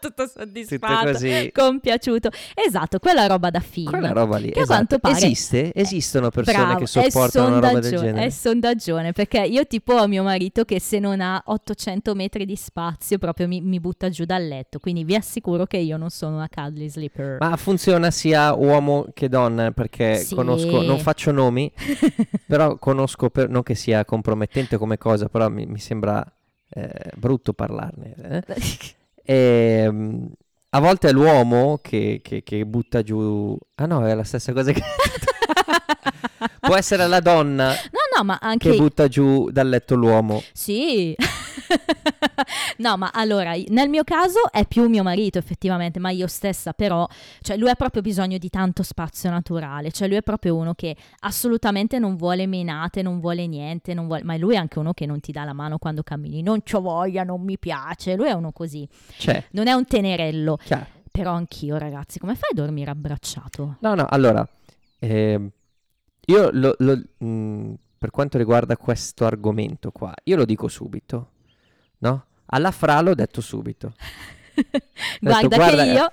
tutto soddisfatto, così. compiaciuto. Esatto, quella roba da film. Quella roba lì. Che a esatto. quanto pare- Esiste? Esistono persone Bravo, che sopportano una roba del genere? È sondaggione, perché io tipo ho mio marito che se non ha 800 metri di spazio proprio mi, mi butta giù dal letto, quindi vi assicuro che io non sono una cuddly sleeper. Ma funziona sia uomo che donna, perché Sì. conosco, non faccio nomi, però conosco, per- non che sia compromettente come cosa, però mi, mi sembra eh, brutto parlarne. eh. Ehm, a volte è l'uomo che, che- che butta giù... Ah no, è la stessa cosa che... Può essere la donna No, no, ma anche... che butta giù dal letto l'uomo. Sì. no, ma allora, nel mio caso è più mio marito effettivamente, ma io stessa però, cioè lui ha proprio bisogno di tanto spazio naturale, cioè lui è proprio uno che assolutamente non vuole menate, non vuole niente, non vuole... ma lui è anche uno che non ti dà la mano quando cammini, non c'ho voglia, non mi piace, lui è uno così, Cioè, non è un tenerello, chiaro. però anch'io ragazzi, come fai a dormire abbracciato? No, no, allora, ehm, io lo- lo- mh, per quanto riguarda questo argomento qua, io lo dico subito, no? Alla Fra l'ho detto subito. Guarda, detto, "Guarda, che io...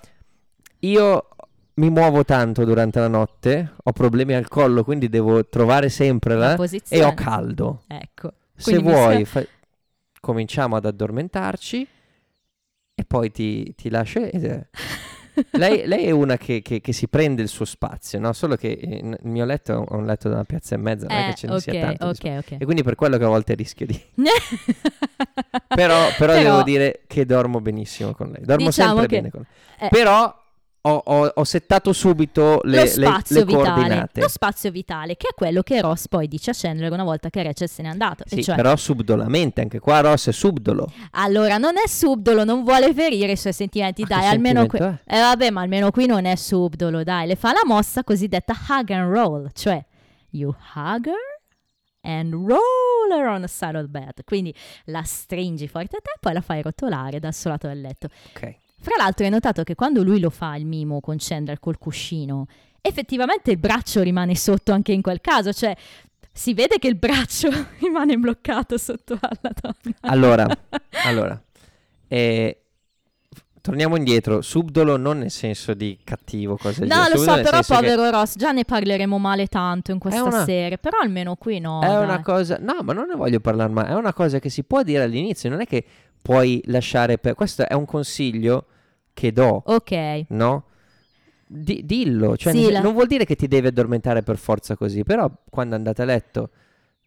Io mi muovo tanto durante la notte, ho problemi al collo, quindi devo trovare sempre La la... posizione. E ho caldo. Ecco. Se mi vuoi, sa- fa- cominciamo ad addormentarci e poi ti, ti lascio. lei, lei è una che, che- che si prende il suo spazio, no? Solo che eh, il mio letto è un, letto da una piazza e mezza, non è Eh, che ce ne sia tanto. di ok, spazio. ok, ok. E quindi per quello che a volte rischio di... Però, però devo dire che dormo benissimo con lei. Dormo Diciamo sempre bene con eh. lei. Però ho, ho- ho settato subito le, le- spazio le vitale, coordinate. lo spazio vitale, che è quello che Ross poi dice a Chandler una volta che Rachel se n'è andato. Sì, cioè, però subdolamente, anche qua Ross è subdolo. allora non è subdolo, non vuole ferire i suoi sentimenti, Ma dai, almeno qui. Eh vabbè, ma almeno qui non è subdolo, dai, le fa la mossa cosiddetta hug and roll, cioè you hug her and roll her on the side of the bed. Quindi la stringi forte a te, poi la fai rotolare dal suo lato del letto. Ok. Fra l'altro hai notato che quando lui lo fa il mimo con Chandler col cuscino, effettivamente il braccio rimane sotto anche in quel caso, cioè si vede che il braccio rimane bloccato sotto alla donna. Allora, allora, eh, torniamo indietro. Subdolo non nel senso di cattivo, cose No, lo subdolo so, però senso che povero Ross, già ne parleremo male tanto in questa una- serie, però almeno qui no. È dai. una cosa, no, ma non ne voglio parlare mai. È una cosa che si può dire all'inizio, non è che puoi lasciare per. Questo è un consiglio che do, Ok, no? Di- dillo, cioè Sì, la- non vuol dire che ti devi addormentare per forza così, però quando andate a letto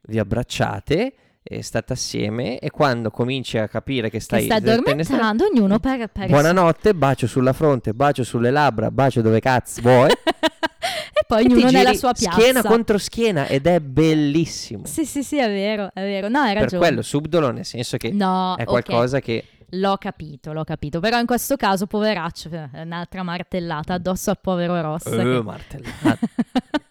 vi abbracciate e state assieme e quando cominci a capire che stai che te ne stai- addormentando, ognuno per... per Buonanotte, bacio sulla fronte, bacio sulle labbra, bacio dove cazzo vuoi. e poi e ognuno nella sua piazza. Schiena contro schiena ed è bellissimo. Sì, sì, sì, è vero, è vero. No, hai per ragione. quello subdolo, nel senso che No, è qualcosa che L'ho capito, l'ho capito. Però in questo caso, poveraccio, eh, un'altra martellata addosso al povero Ross. Eh, che- martellata.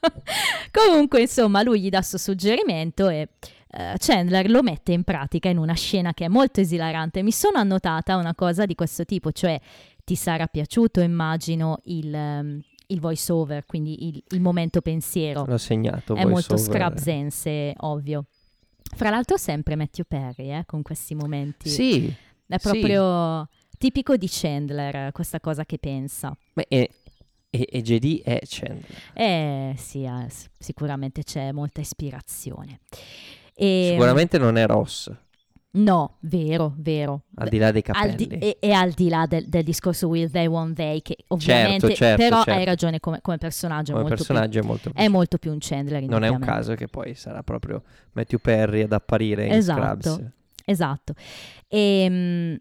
Comunque, insomma, lui gli dà sto suggerimento e eh, Chandler lo mette in pratica in una scena che è molto esilarante. Mi sono annotata una cosa di questo tipo, cioè ti sarà piaciuto, immagino, il, ehm, il voice over, quindi il, il momento pensiero. L'ho segnato. è molto over. scrubsense, ovvio. Fra l'altro sempre Matthew Perry, eh, con questi momenti. Sì, È sì. proprio tipico di Chandler, questa cosa che pensa. ma e, e, e JD è Chandler. Eh sì, eh, sicuramente c'è molta ispirazione. E, Sicuramente non è Ross, No, vero, vero. al di là dei Al di- capelli. e, e al di là del, del discorso Will They, Won't They, che ovviamente, certo, però certo. hai ragione come, come personaggio, è Come molto personaggio è molto più, è molto più un Chandler. Non è un caso che poi sarà proprio Matthew Perry ad apparire in Esatto. Scrubs. Esatto. E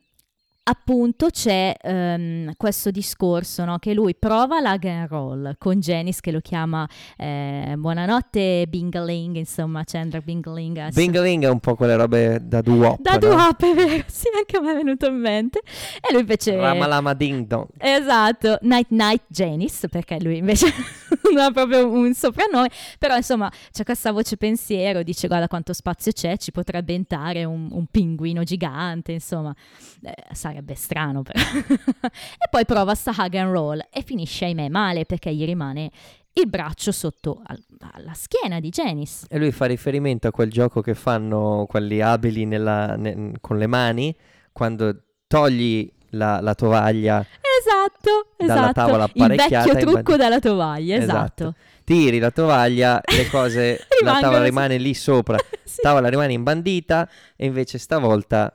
appunto c'è ehm, questo discorso no, che lui prova la and roll con Janice che lo chiama eh, buonanotte Bingaling, insomma Chandler Bingaling. adesso- Bingaling è un po' quelle robe da doo-wop, da no? due è vero, sì, anche a me è venuto in mente. E lui invece... Ramalama ding dong. Esatto, Night Night Janice, perché lui invece non ha proprio un soprannome, però insomma c'è questa voce pensiero, dice guarda quanto spazio c'è, ci potrebbe entrare un, un pinguino gigante, insomma, Eh, sarebbe strano però. e poi prova sta hug and roll e finisce ahimè male perché gli rimane il braccio sotto al- alla schiena di Janice. E lui fa riferimento a quel gioco che fanno quelli abili nella- ne- con le mani, quando togli la, la tovaglia, Esatto, Dalla esatto. tavola il apparecchiata vecchio in trucco band- della tovaglia, esatto. Esatto. tiri la tovaglia, le cose, la tavola rimane lì sopra, Sì. tavola rimane imbandita e invece stavolta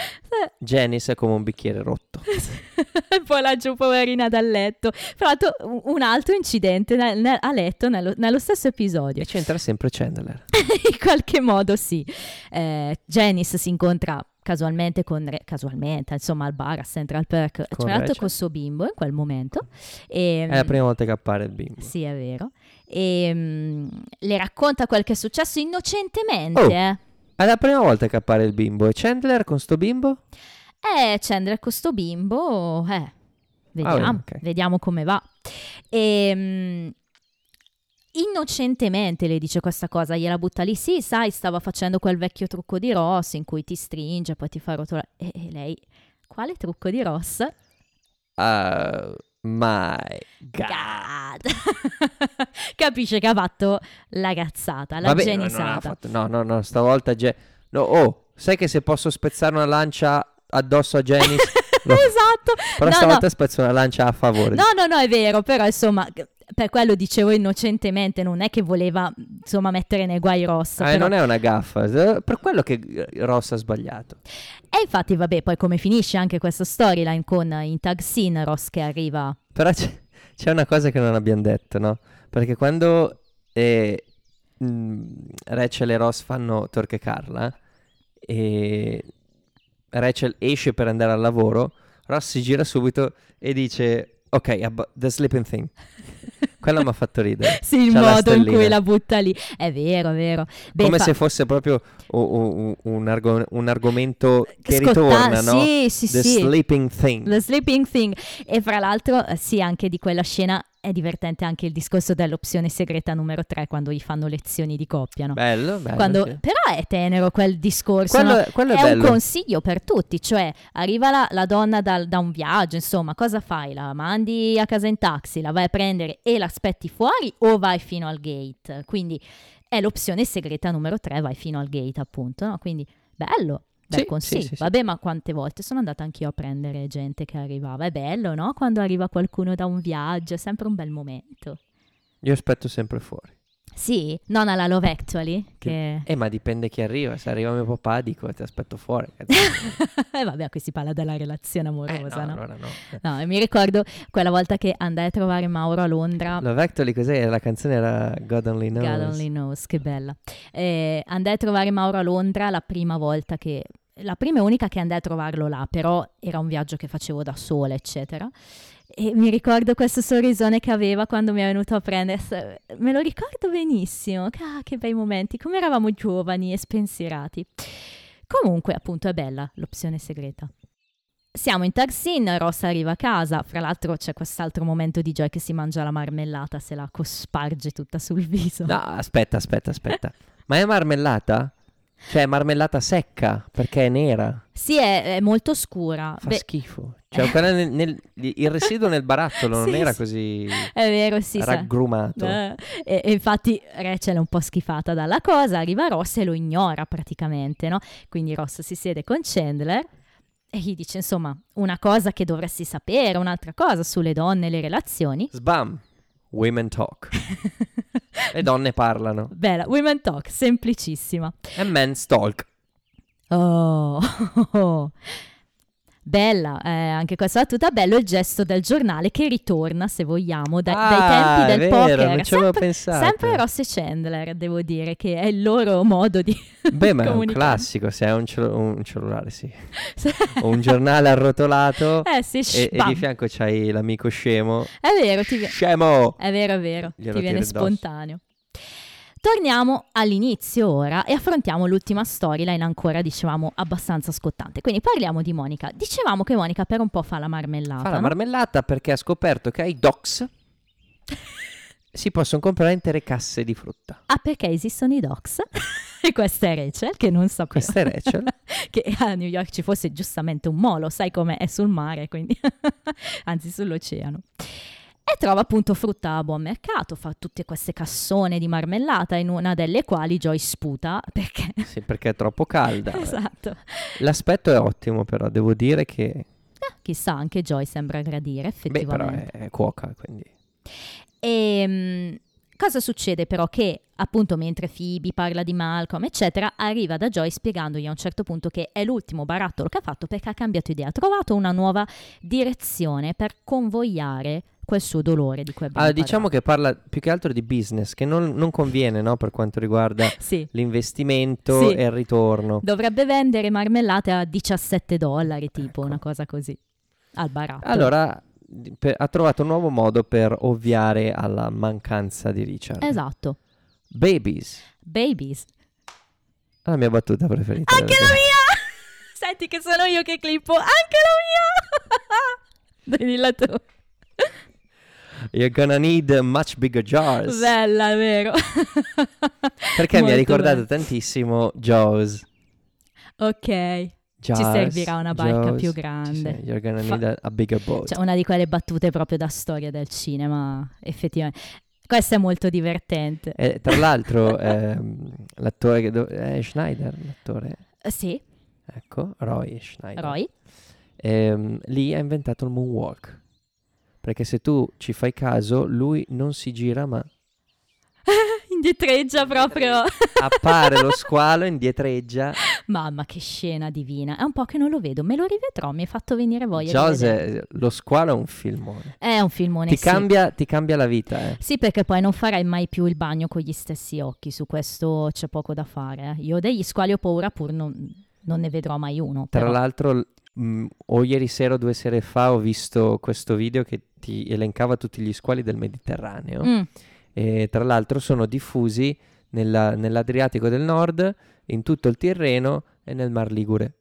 Janice è come un bicchiere rotto. poi laggiù poverina dal letto. Tra l'altro un- altro incidente nel- nel- a letto nello, nello stesso episodio. E c'entra sempre Chandler. In qualche modo sì. Eh, Janice si incontra casualmente con Re- casualmente, insomma, al bar a Central Perk. Con Rachel. con suo bimbo in quel momento. E, È la prima volta che appare il bimbo. Sì, è vero. E mm, le racconta quel che è successo innocentemente. Oh. È la prima volta che appare il bimbo. E Chandler con sto bimbo? Eh, Chandler con sto bimbo, eh, vediamo, Ah, ok. vediamo come va. E, mm, innocentemente le dice questa cosa, gliela butta lì, sì, sai, stava facendo quel vecchio trucco di Ross in cui ti stringe, poi ti fa rotolare. E, e lei, quale trucco di Ross? Oh my god. God. Capisce che ha fatto la cazzata, la Vabbè, no, genisata. fatto- no, no, no, stavolta... Ge- no, oh, sai che se posso spezzare una lancia addosso a Janice... lo- esatto. Però No, stavolta no. spezzo una lancia a favore. No, no, no, è vero, però insomma, per quello dicevo innocentemente, non è che voleva insomma mettere nei guai Ross. Eh, però- non è una gaffa, eh, per quello che eh, Ross ha sbagliato. E infatti, vabbè, poi come finisce anche questa storyline con in tag scene Ross che arriva. Però c'è, c'è una cosa che non abbiamo detto, no? Perché quando eh, mh, Rachel e Ross fanno Torque Carla e Rachel esce per andare al lavoro, Ross si gira subito e dice ok, ab- the sleeping thing. Quello mi ha fatto ridere. Sì, il C'ha modo in cui la butta lì. È vero, è vero. Beh, Come fa- se fosse proprio u- un, argo- un argomento che scotta- ritorna, no? Sì, sì, The sì. sleeping thing. The Sleeping Thing. E fra l'altro, eh, sì, anche di quella scena è divertente anche il discorso dell'opzione segreta numero 3 quando gli fanno lezioni di coppia, no? Bello, bello. Quando- sì. Però è tenero quel discorso, Quello, no? è- quello è, è un consiglio per tutti, cioè arriva la, la donna dal- da un viaggio, insomma, cosa fai? La mandi a casa in taxi, la vai a prendere e l'aspetti fuori o vai fino al gate? Quindi è l'opzione segreta numero 3, vai fino al gate appunto, no? Quindi bello. Bel Sì, consiglio. sì, sì, sì. Vabbè, ma quante volte sono andata anch'io a prendere gente che arrivava. È bello, no? Quando arriva qualcuno da un viaggio, è sempre un bel momento. Io aspetto sempre fuori. Sì, non alla Love Actually, che... Eh, ma dipende chi arriva. Se arriva mio papà, dico ti aspetto fuori. cazzo. Eh, vabbè, qui si parla della relazione Eh, amorosa, no, no? allora no. No, e mi ricordo quella volta che andai a trovare Mauro a Londra. Love Actually cos'è? La canzone era God Only Knows. God only knows, che bella. Eh, andai a trovare Mauro a Londra la prima volta che... La prima e unica che andai a trovarlo là, però era un viaggio che facevo da sola, eccetera. E mi ricordo questo sorrisone che aveva quando mi è venuto a prendere. Me lo ricordo benissimo. Ah, che bei momenti, come eravamo giovani e spensierati. Comunque, appunto, è bella l'opzione segreta. Siamo in Tarsin, Ross arriva a casa, fra l'altro c'è quest'altro momento di Joy che si mangia la marmellata, se la cosparge tutta sul viso. No, aspetta, aspetta, aspetta. ma è marmellata? Cioè, è marmellata secca perché è nera. Sì, è, è molto scura. Fa Beh, schifo. Cioè, quella nel- nel- il residuo nel barattolo non Sì, era sì. così è vero, sì. raggrumato. Eh, e, e infatti Rachel è un po' schifata dalla cosa, arriva Ross e lo ignora praticamente, no? Quindi Ross si siede con Chandler e gli dice, insomma, una cosa che dovresti sapere, un'altra cosa sulle donne e le relazioni. Sbam. Women talk. Le donne parlano. Bella, women talk, semplicissima. E men's talk. Oh, bella, eh, anche questa battuta, bello il gesto del giornale che ritorna, se vogliamo, da- Ah, dai tempi del vero, poker. non ci avevo sempre, pensato. sempre Ross e Chandler, devo dire, che è il loro modo di Beh, ma è un classico. Se hai un, cell- un cellulare, sì. O un giornale arrotolato. Eh sì, e, e di fianco c'hai l'amico scemo. È vero, ti Scemo! è vero, è vero, Glielo ti viene spontaneo. Torniamo all'inizio ora e affrontiamo l'ultima storyline ancora, dicevamo, abbastanza scottante. Quindi parliamo di Monica. Dicevamo che Monica per un po' fa la marmellata. Fa la no? marmellata perché ha scoperto che ai docs si possono comprare intere casse di frutta. Ah, perché esistono i docs? e questa è Rachel, che non sapeva. Questa è Rachel. che a New York ci fosse giustamente un molo, sai com'è? È sul mare, quindi... Anzi, sull'oceano. E trova appunto frutta a buon mercato, fa tutte queste cassone di marmellata in una delle quali Joy sputa perché... Sì, perché è troppo calda. esatto. L'aspetto è ottimo però, devo dire che... Eh, chissà, anche Joy sembra gradire Beh, però effettivamente. è, è cuoca, quindi... E mm, cosa succede però? Che appunto mentre Phoebe parla di Malcolm, eccetera, arriva da Joy spiegandogli a un certo punto che è l'ultimo barattolo che ha fatto perché ha cambiato idea, ha trovato una nuova direzione per convogliare quel suo dolore di cui abbiamo Allora, diciamo che parla più che altro di business, che non, non conviene, no, per quanto riguarda parlato. Sì. l'investimento Sì. e il ritorno. Dovrebbe vendere marmellate a 17 dollari, tipo Ecco. una cosa così, al barattolo. Allora, per- ha trovato un nuovo modo per ovviare alla mancanza di Richard. Esatto. Babies, Babies. la mia battuta preferita. Anche la mia! Senti che sono io che clippo, anche la mia! Dai, dilla tu. You're gonna need much bigger jars. Bella, è vero. Perché mi ha ricordato bella. tantissimo Jaws. Ok. Jaws, servirà una barca Jaws. più grande. you're gonna need a, a bigger boat. Cioè, una di quelle battute proprio da storia del cinema, effettivamente. Questa è molto divertente. E tra l'altro, ehm, l'attore che do- è Schneider, l'attore, Eh, Sì, ecco, Roy Schneider. Roy. Ehm, lì ha inventato il moonwalk. Perché se tu ci fai caso, lui non si gira, ma Indietreggia proprio. appare lo squalo, indietreggia. Mamma, che scena divina. È un po' che non lo vedo, me lo rivedrò, mi hai fatto venire voglia è- lo squalo è un filmone. È un filmone, Ti sì. cambia, ti cambia la vita, eh. Sì, perché poi non farai mai più il bagno con gli stessi occhi, su questo c'è poco da fare. eh. Io degli squali ho paura pur non, non ne vedrò mai uno. Tra però. l'altro, mh, o ieri sera o due sere fa ho visto questo video che ti elencava tutti gli squali del Mediterraneo. Mm, E tra l'altro sono diffusi nella- nell'Adriatico del Nord, in tutto il Tirreno e nel Mar Ligure.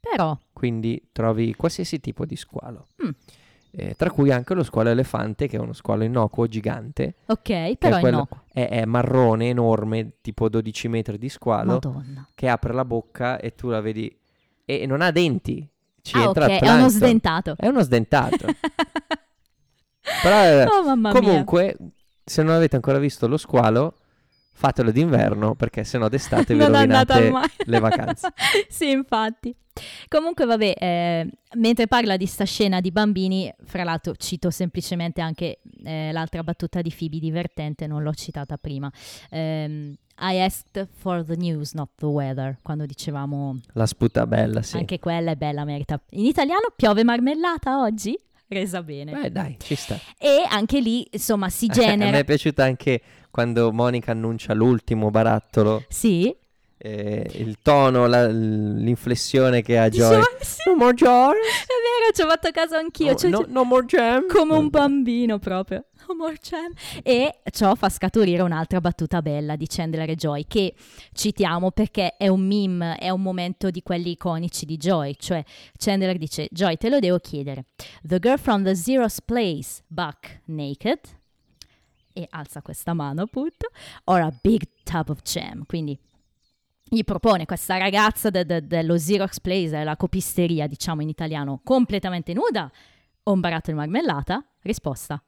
però, Quindi trovi qualsiasi tipo di squalo. Mm. Eh, tra cui anche lo squalo elefante, che è uno squalo innocuo gigante. ok, però è quello- innocuo. È, è marrone, enorme, tipo 12 metri di squalo, Madonna. che apre la bocca e tu la vedi. E non ha denti. Ci Ah, entra ok, il è uno sdentato. È uno sdentato. Però eh, oh, mamma mia. comunque, se non avete ancora visto lo squalo, fatelo d'inverno perché sennò d'estate vi non rovinate le vacanze. sì, infatti. Comunque, vabbè, eh, mentre parla di sta scena di bambini, fra l'altro cito semplicemente anche eh, l'altra battuta di Phoebe divertente, non l'ho citata prima. Ehm, I asked for the news, not the weather, quando dicevamo La sputa bella, sì. anche quella è bella, merita. In italiano piove marmellata oggi? Resa bene. Beh, dai, ci sta. E anche lì, insomma, si A me genera... è piaciuta anche quando Monica annuncia l'ultimo barattolo, sì, eh, il tono, la- l'inflessione che ha Joy. Diceva- sì, No more jars. è vero, ci ho fatto caso anch'io. No, cioè, no- no more jam. come un bambino proprio. Oh, more jam. E ciò fa scaturire un'altra battuta bella di Chandler e Joy che citiamo perché è un meme, è un momento di quelli iconici di Joy. Cioè Chandler dice, Joy te lo devo chiedere. The girl from the Zero's place, buck naked. E alza questa mano appunto. Or a big tub of jam. Quindi gli propone questa ragazza de- de- dello Xerox Place, la copisteria diciamo in italiano, completamente nuda o un baratto di marmellata? Risposta.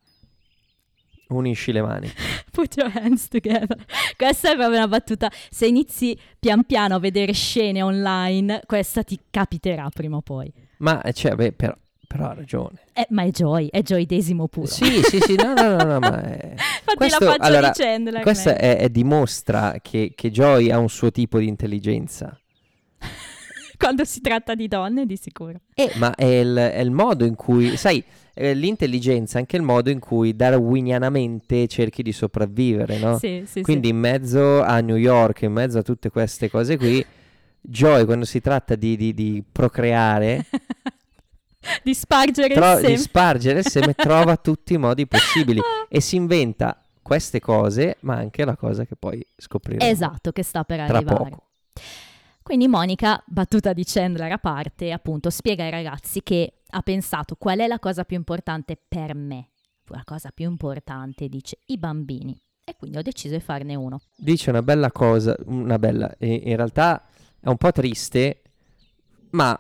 Unisci le mani. Put your hands together. Questa è proprio una battuta. Se inizi pian piano a vedere scene online, questa ti capiterà prima o poi. Ma, eh, cioè, beh, però, però ha ragione. Eh, ma è Joy, è Joy desimo puro. Sì, sì, sì, no, no, no, no, ma... è- Infatti questo- la faccia allora, di Chandler. Questo è, è- dimostra che, che Joy ha un suo tipo di intelligenza. Quando si tratta di donne, di sicuro. Eh, ma è il, è il modo in cui, sai, eh, l'intelligenza è anche il modo in cui darwinianamente cerchi di sopravvivere, no? Sì, sì, Quindi in mezzo a New York, in mezzo a tutte queste cose qui, Joy quando si tratta di, di- di procreare, sì. di spargere tro- il seme. di spargere il seme, trova tutti i modi possibili e si inventa queste cose, ma anche la cosa che poi scopriremo Esatto, che sta per tra arrivare. poco. Quindi Monica, battuta di Chandler a parte, appunto spiega ai ragazzi che ha pensato qual è la cosa più importante per me. La cosa più importante, dice, i bambini. E quindi ho deciso di farne uno. Dice una bella cosa, una bella, in realtà è un po' triste, ma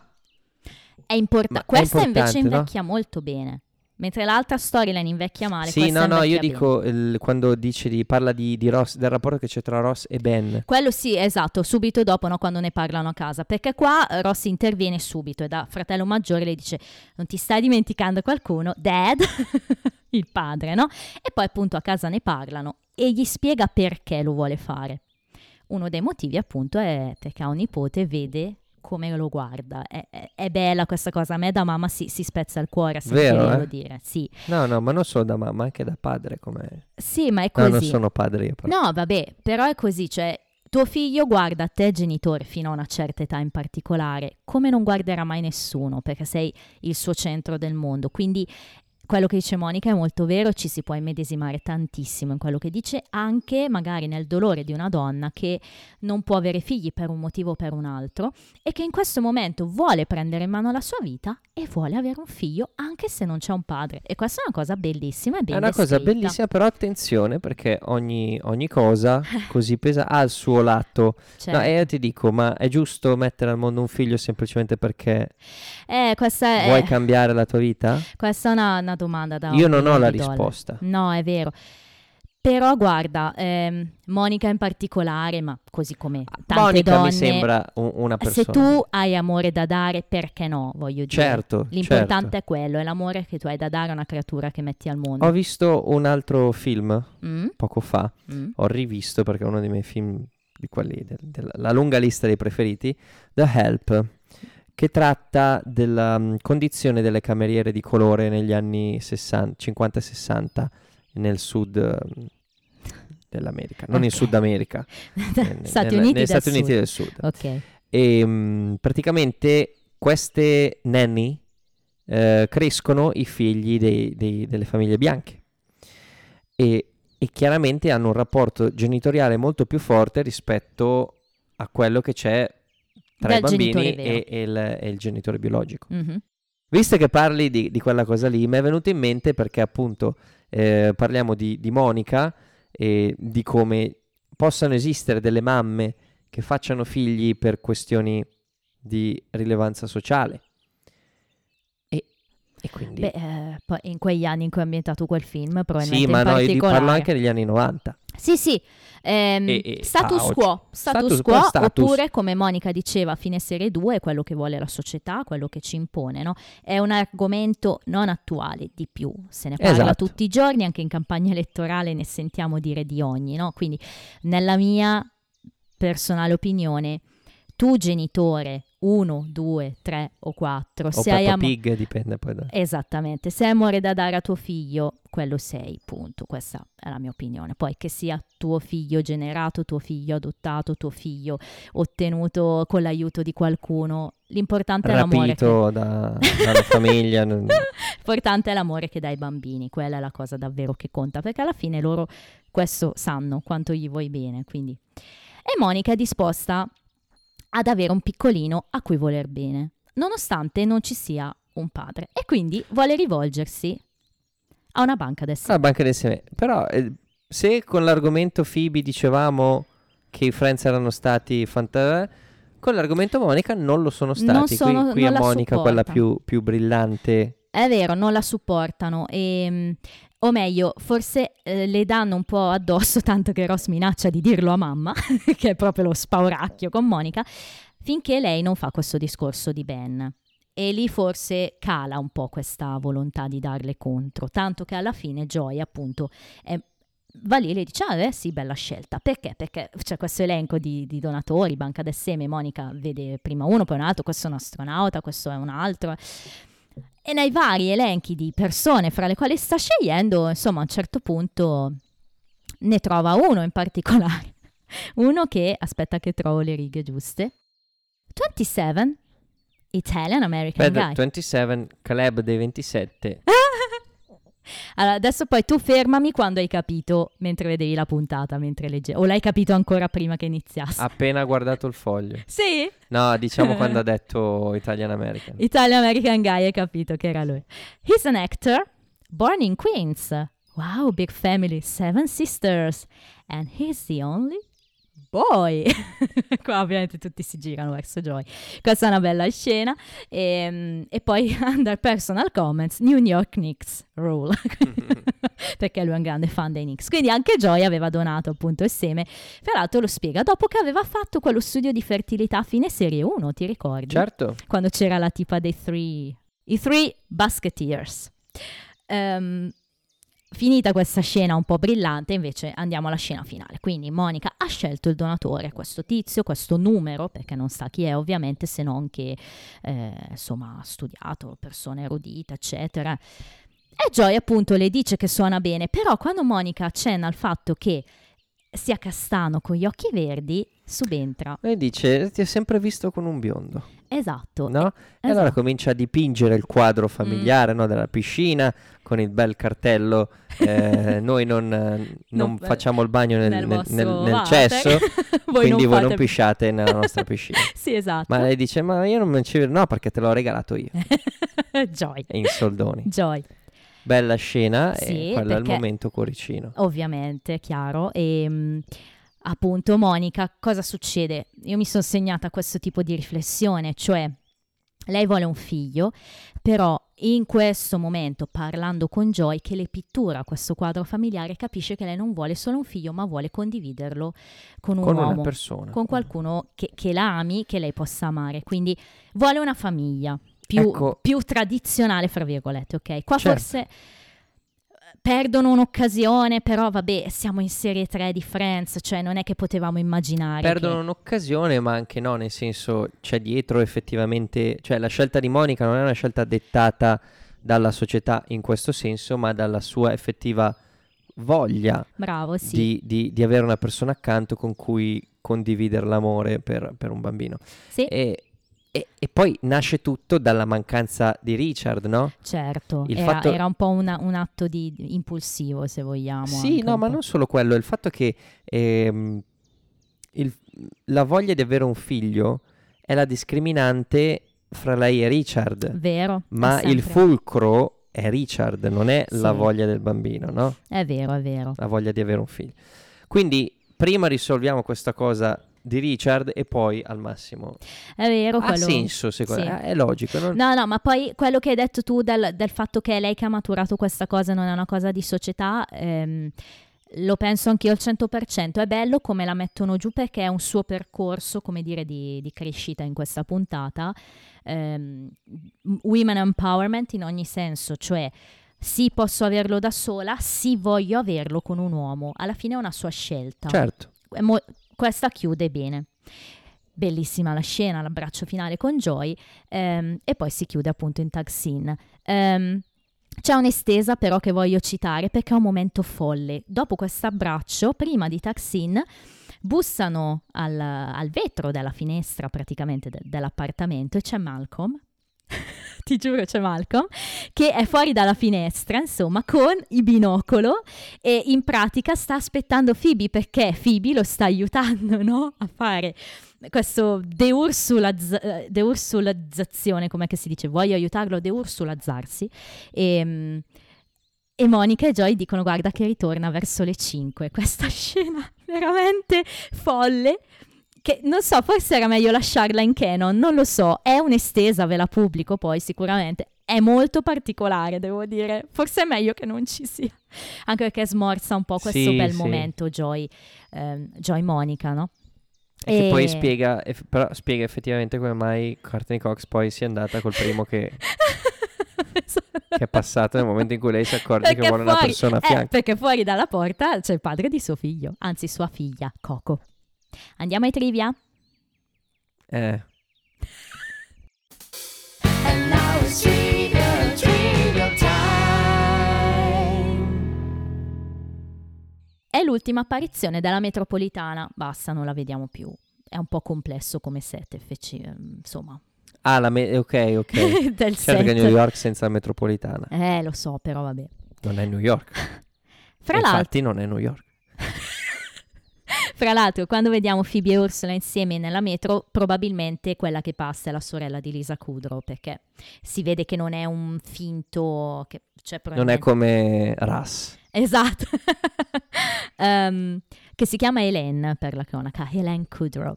È importa- è Questa invece importante, no? invecchia molto bene. Mentre l'altra storyline invecchia male. Sì, no, no, io invecchia bene. dico il- quando dice di, parla di, di Ross, del rapporto che c'è tra Ross e Ben. Quello sì, esatto, subito dopo, no, quando ne parlano a casa. Perché qua eh, Ross interviene subito e da fratello maggiore le dice: Non ti stai dimenticando qualcuno? Dad, il padre, no? E poi appunto a casa ne parlano e gli spiega perché lo vuole fare. Uno dei motivi appunto è perché ha un nipote vede come lo guarda. È, è- è bella questa cosa. A me da mamma si, si spezza il cuore a sentirlo eh? dire. Sì. No, no, ma non solo da mamma, anche da padre. Come... sì, ma è No, così. non sono padre io. Però. No, vabbè, però è così, cioè tuo figlio guarda te genitore fino a una certa età in particolare, come non guarderà mai nessuno, perché sei il suo centro del mondo. Quindi quello che dice Monica è molto vero, ci si può immedesimare tantissimo in quello che dice, anche magari nel dolore di una donna che non può avere figli per un motivo o per un altro e che in questo momento vuole prendere in mano la sua vita e vuole avere un figlio anche se non c'è un padre. E questa è una cosa bellissima È una cosa descritta. bellissima, però attenzione perché ogni, ogni cosa così pesa ha il suo lato. Cioè, No, e io ti dico, ma è giusto mettere al mondo un figlio semplicemente perché eh, questa è... vuoi cambiare la tua vita? Questa è una, una domanda da Io non ho la dollari. risposta. No, è vero. Però guarda, ehm, Monica in particolare, ma così come tante Monica donne, mi sembra un- una se persona. tu hai amore da dare, perché no, voglio dire. Certo, L'importante certo. è quello, è l'amore che tu hai da dare a una creatura che metti al mondo. Ho visto un altro film Mm? poco fa, Mm? ho rivisto perché è uno dei miei film di quelli del- della la lunga lista dei preferiti, The Help, che tratta della mm, condizione delle cameriere di colore negli anni 60 50 e 60 nel sud mm, dell'America, non in Ok. Sud America, Stati nella- Uniti negli Stati Uniti del Sud. Ok. E mm, praticamente queste nanny eh, crescono i figli dei- dei- delle famiglie bianche e, e chiaramente hanno un rapporto genitoriale molto più forte rispetto a quello che c'è tra Del i bambini e, e il, e il genitore biologico. Mhm. Visto che parli di, di quella cosa lì, mi è venuto in mente perché appunto eh, parliamo di, di Monica e di come possano esistere delle mamme che facciano figli per questioni di rilevanza sociale. E, e quindi... Beh, eh, in quegli anni in cui è ambientato quel film, probabilmente sì, ma in no, io di- particolare... parlo anche degli anni 90. Sì, sì, ehm, E- e- status ah, quo, status, Status- quo, status. oppure come Monica diceva a fine serie 2, è quello che vuole la società, quello che ci impone, no? È un argomento non attuale, di più, se ne parla Esatto. tutti i giorni, anche in campagna elettorale ne sentiamo dire di ogni, no? Quindi nella mia personale opinione, tu genitore 1, 2, 3 o 4, O se hai amo- Pig, dipende poi da... Esattamente, se hai amore da dare a tuo figlio, quello sei, punto. Questa è la mia opinione. Poi che sia tuo figlio generato, tuo figlio adottato, tuo figlio ottenuto con l'aiuto di qualcuno, l'importante è l'amore che, Rapito da, dalla famiglia. non- l'importante è l'amore che dai ai bambini, quella è la cosa davvero che conta, perché alla fine loro questo sanno quanto gli vuoi bene, quindi. E Monica è disposta ad avere un piccolino a cui voler bene, nonostante non ci sia un padre, e quindi vuole rivolgersi a una banca del Ah, banca del seme. Però eh, se con l'argomento Phoebe dicevamo che i Friends erano stati fantastici, con l'argomento Monica non lo sono stati. Non sono- qui qui non è Monica quella supporta. più, più brillante. È vero, non la supportano e, mm, o meglio, forse eh, le danno un po' addosso, tanto che Ross minaccia di dirlo a mamma, che è proprio lo spauracchio con Monica, finché lei non fa questo discorso di Ben. E lì forse cala un po' questa volontà di darle contro, tanto che alla fine Joy appunto è- va lì e le dice, ah eh, sì, bella scelta. Perché? Perché c'è questo elenco di, di donatori, banca del seme, Monica vede prima uno, poi un altro, questo è un astronauta, questo è un altro. E nei vari elenchi di persone fra le quali sta scegliendo, insomma, a un certo punto ne trova uno in particolare. Uno che, aspetta che trovo le righe giuste. 27, Italian American Beh, Guy. 27, Caleb dei 27. Allora, adesso poi tu fermami quando hai capito, mentre vedevi la puntata, mentre leggevi. O l'hai capito ancora prima che iniziasse? Appena guardato il foglio. Sì, No, diciamo quando ha detto Italian American. Italian American Guy, hai capito che era lui. He's an actor, born in Queens. Wow, big family, seven sisters. And he's the only poi, qua ovviamente tutti si girano verso Joy. Questa è una bella scena. E, ehm, e poi, under personal comments, New York Knicks rule. Perché lui è un grande fan dei Knicks. Quindi anche Joy aveva donato appunto il seme. Tra l'altro lo spiega dopo che aveva fatto quello studio di fertilità a fine serie 1, ti ricordi? Certo. Quando c'era la tipa dei three, i three basketeers. Um, Finita questa scena un po' brillante, invece andiamo alla scena finale. Quindi Monica ha scelto il donatore, questo tizio, questo numero, perché non sa chi è ovviamente, se non che eh, insomma ha studiato, persone erudite, eccetera. E Joy appunto le dice che suona bene, però quando Monica accenna al fatto che sia castano con gli occhi verdi, subentra. E dice, ti ho sempre visto con un biondo. Esatto. No? E allora esatto. comincia a dipingere il quadro familiare mm. no, della piscina con il bel cartello. Eh, noi non, non, non, facciamo il bagno nel, nel, nel, nel cesso, voi quindi non voi non pisciate nella nostra piscina. sì, esatto. Ma lei dice, ma io non ci vedo, no, perché te l'ho regalato io. Joy. in soldoni. Joy. Bella scena sì, e quello è il momento cuoricino. Ovviamente, chiaro. E... Mh, appunto, Monica, cosa succede? Io mi sono segnata questo tipo di riflessione, cioè lei vuole un figlio, però in questo momento, parlando con Joy, che le pittura questo quadro familiare, capisce che lei non vuole solo un figlio, ma vuole condividerlo con un con uomo, una persona. con qualcuno che, che la ami, che lei possa amare. Quindi vuole una famiglia più, ecco. più tradizionale, fra virgolette, ok? Qua certo. forse perdono un'occasione, però vabbè, siamo in serie 3 di Friends, cioè non è che potevamo immaginare. Perdono che... un'occasione, ma anche no, nel senso c'è dietro effettivamente, cioè la scelta di Monica non è una scelta dettata dalla società in questo senso, ma dalla sua effettiva voglia Bravo, sì. di, di, di, avere una persona accanto con cui condividere l'amore per, per un bambino. Sì. E e, e, poi nasce tutto dalla mancanza di Richard, no? Certo, era, fatto... era, un po' una, un atto di, impulsivo, se vogliamo. Sì, no, ma non solo quello, il fatto che ehm, il, la voglia di avere un figlio è la discriminante fra lei e Richard. Vero. Ma il fulcro è Richard, non è sì. la voglia del bambino, no? È vero, è vero. La voglia di avere un figlio. Quindi prima risolviamo questa cosa di Richard e poi al massimo. È vero, ha quello... senso secondo sì. me, è logico. Non... No, no, ma poi quello che hai detto tu del, del, fatto che è lei che ha maturato questa cosa non è una cosa di società, ehm, lo penso anch'io al 100%. È bello come la mettono giù perché è un suo percorso, come dire, di, di crescita in questa puntata. Ehm, women empowerment in ogni senso, cioè sì posso averlo da sola, sì voglio averlo con un uomo. Alla fine è una sua scelta. Certo. Mo- questa chiude bene. Bellissima la scena, l'abbraccio finale con Joy ehm, e poi si chiude appunto in tag scene. Um, c'è un'estesa però che voglio citare perché è un momento folle. Dopo questo abbraccio, prima di tag scene, bussano al, al, vetro della finestra praticamente de- dell'appartamento e c'è Malcolm ti giuro c'è Malcolm, che è fuori dalla finestra, insomma, con il binocolo e in pratica sta aspettando Phoebe perché Phoebe lo sta aiutando, no? A fare questo deursulazz- deursulazzazione, come si dice, voglio aiutarlo a deursulazzarsi. E, ehm, e Monica e Joy dicono guarda che ritorna verso le 5. Questa scena veramente folle che non so, forse era meglio lasciarla in canon, non lo so, è un'estesa, ve la pubblico poi sicuramente, è molto particolare, devo dire, forse è meglio che non ci sia, anche perché smorza un po' questo sì, bel sì. momento Joy, ehm, Joy Monica, no? E, che poi spiega, però spiega effettivamente come mai Courtney Cox poi sia andata col primo che... che è passato nel momento in cui lei si accorge perché che vuole fuori, una persona a eh, fianco. Eh, perché fuori dalla porta c'è il padre di suo figlio, anzi sua figlia, Coco. Andiamo ai trivia? Eh. È l'ultima apparizione della metropolitana. Basta, non la vediamo più. È un po' complesso come set, FC, insomma. Ah, la me- ok, ok. Del certo set. che New York senza la metropolitana. Eh, lo so, però vabbè. Non è New York. Fra l'altro... Infatti non è New York. Fra l'altro, quando vediamo Phoebe e Ursula insieme nella metro, probabilmente quella che passa è la sorella di Lisa Kudrow, perché si vede che non è un finto... Che, cioè probabilmente... Non è come Russ. Esatto. um, che si chiama Hélène per la cronaca, Hélène Kudrow.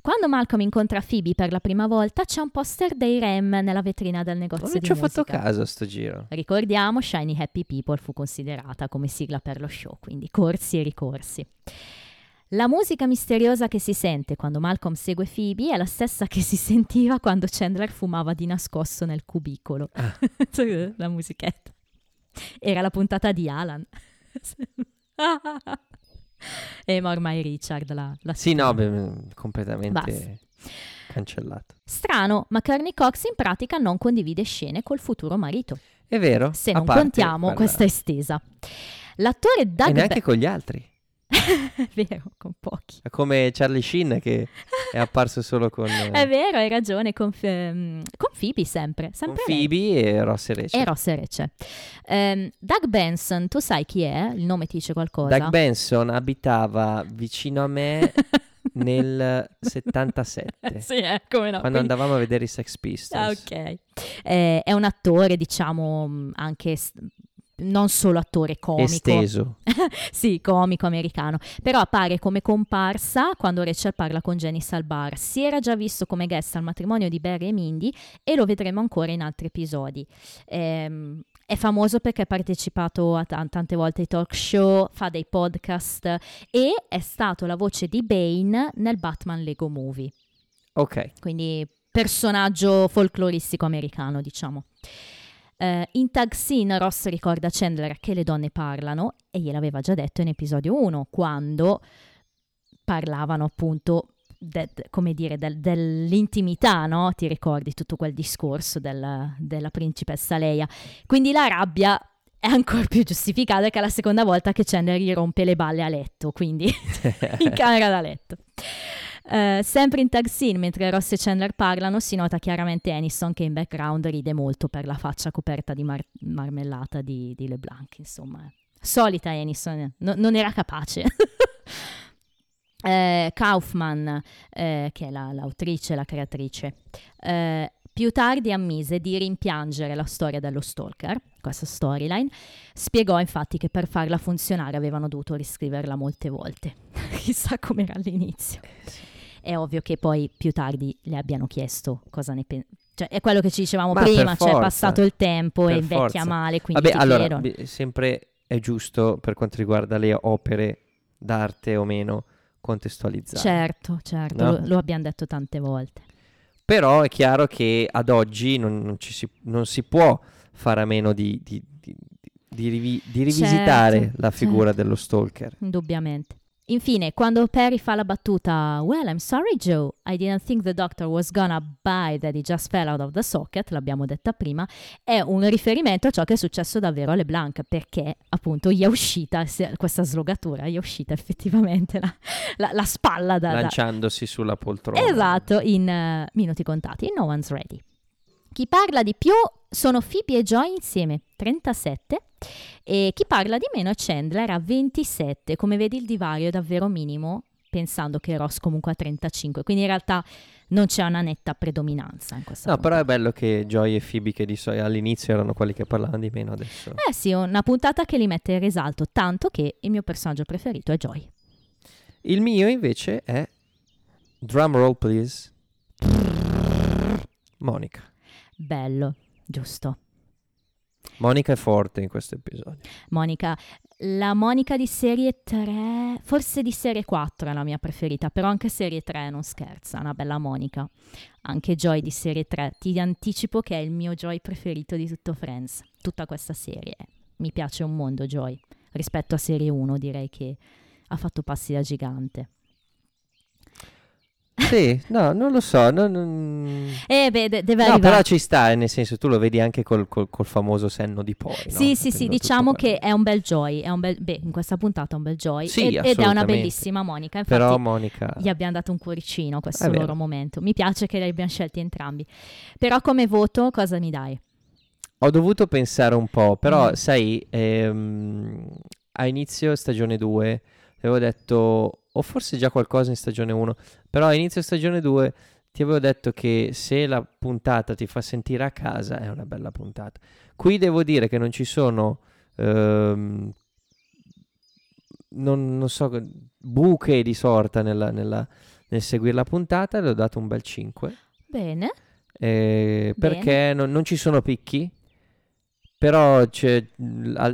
Quando Malcolm incontra Phoebe per la prima volta c'è un poster dei Rem nella vetrina del negozio Non di ci ho musica. fatto caso a sto giro. Ricordiamo, Shiny Happy People fu considerata come sigla per lo show, quindi corsi e ricorsi. La musica misteriosa che si sente quando Malcolm segue Phoebe è la stessa che si sentiva quando Chandler fumava di nascosto nel cubicolo. Ah. la musichetta. Era la puntata di Alan. e ma ormai Richard la, la Sì, no, beh, completamente Basta. cancellato. Strano, ma Courtney Cox in pratica non condivide scene col futuro marito. È vero? Se non parte, contiamo guarda, questa estesa. L'attore Doug E neanche Be- con gli altri. è vero, con pochi. È come Charlie Sheen che è apparso solo con, eh, È vero, hai ragione, con, F- con Phoebe sempre. con sempre lei. Phoebe e Ross e Rachel. E Ross e Rachel. Ehm, Doug Benson, tu sai chi è? Il nome ti dice qualcosa? Doug Benson abitava vicino a me nel 77. sì, eh, come no. Quando quindi- andavamo a vedere i Sex Pistols. Ah, ok. Eh, è un attore, diciamo, mh, anche non solo attore comico. Esteso. sì, comico americano. Però appare come comparsa quando Rachel parla con Janice al bar. Si era già visto come guest al matrimonio di Barry e Mindy e lo vedremo ancora in altri episodi. Ehm, è famoso perché ha partecipato a tan- tante volte ai talk show, fa dei podcast e è stato la voce di Bane nel Batman Lego Movie Ok. quindi personaggio folcloristico americano, diciamo. Eh, in Tag Scene Ross ricorda a Chandler che le donne parlano e gliel'aveva già detto in episodio 1 quando parlavano appunto de- come dire, del- dell'intimità, no? Ti ricordi tutto quel discorso del- della principessa Leia. Quindi la rabbia è ancora più giustificata perché è la seconda volta che Chandler gli rompe le balle a letto, quindi in camera da letto. Eh, sempre in tag scene, mentre Ross e Chandler parlano, si nota chiaramente Aniston che in background ride molto per la faccia coperta di mar- marmellata di, di LeBlanc. Insomma, solita Aniston, no- non era capace. Eh, Kaufman, eh, che è la- l'autrice, la creatrice, eh, più tardi ammise di rimpiangere la storia dello stalker, questa storyline, spiegò infatti che per farla funzionare avevano dovuto riscriverla molte volte. Chissà com'era all'inizio. È ovvio che poi più tardi le abbiano chiesto cosa ne pensano. Cioè, è quello che ci dicevamo Ma prima, cioè è passato il tempo e invecchia forza. male, quindi Vabbè, ti allora, bi- sempre è giusto per quanto riguarda le opere d'arte o meno contestualizzare. Certo, certo, No? lo, lo abbiamo detto tante volte. Però è chiaro che ad oggi non, non si, non si può fare a meno di, di- di- di rivi- rivisitare Certo, la figura certo. dello stalker. Indubbiamente. Infine, quando Perry fa la battuta Well, I'm sorry Joe, I didn't think the doctor was gonna buy that he just fell out of the socket, l'abbiamo detta prima, è un riferimento a ciò che è successo davvero a LeBlanc, perché appunto gli è uscita, questa slogatura, gli è uscita effettivamente la, la- la spalla da... da- Lanciandosi sulla poltrona. Esatto, in eh, minuti contati, in No One's Ready. Chi parla di più sono Phoebe e Joy insieme, 37, e chi parla di meno è Chandler a 27. Come vedi il divario è davvero minimo, pensando che Ross comunque ha 35, quindi in realtà non c'è una netta predominanza in questa No, però puntata. è bello che Joy e Phoebe, che di solito all'inizio erano quelli che parlavano di meno, adesso. Eh sì, una puntata che li mette in risalto, tanto che il mio personaggio preferito è Joy. Il mio invece è Drum roll, please. Monica. Bello, giusto. Monica è forte in questo episodio. Monica, la Monica di serie 3, forse di serie 4 è la mia preferita, però anche serie 3 non scherza, una bella Monica. Anche Joy di serie 3, ti anticipo che è il mio Joy preferito di tutto Friends, tutta questa serie. Mi piace un mondo Joy, rispetto a serie 1 direi che ha fatto passi da gigante. Sì, no, non lo so. non- non- E beh, de- deve No, arrivare. però ci sta, eh, nel senso tu lo vedi anche col, col- col famoso senno di poi. no? Sì, sì, sì, Sapendo diciamo che è un bel Joy, è un bel, beh, in questa puntata è un bel Joy Sì, ed, ed è una bellissima Monica, infatti Però Monica... gli abbiamo dato un cuoricino a questo loro momento. Mi piace che li abbiamo scelti entrambi. Però come voto cosa mi dai? Ho dovuto pensare un po', però Mm. sai, ehm, a inizio stagione 2 avevo detto, o forse già qualcosa in stagione 1, però a inizio stagione 2 ti avevo detto che se la puntata ti fa sentire a casa è una bella puntata. Qui devo dire che non ci sono, ehm, non, non so, buche di sorta nella- nella- nel seguire la puntata, le ho dato un bel 5. Bene. Eh, perché non, non ci sono picchi, però al,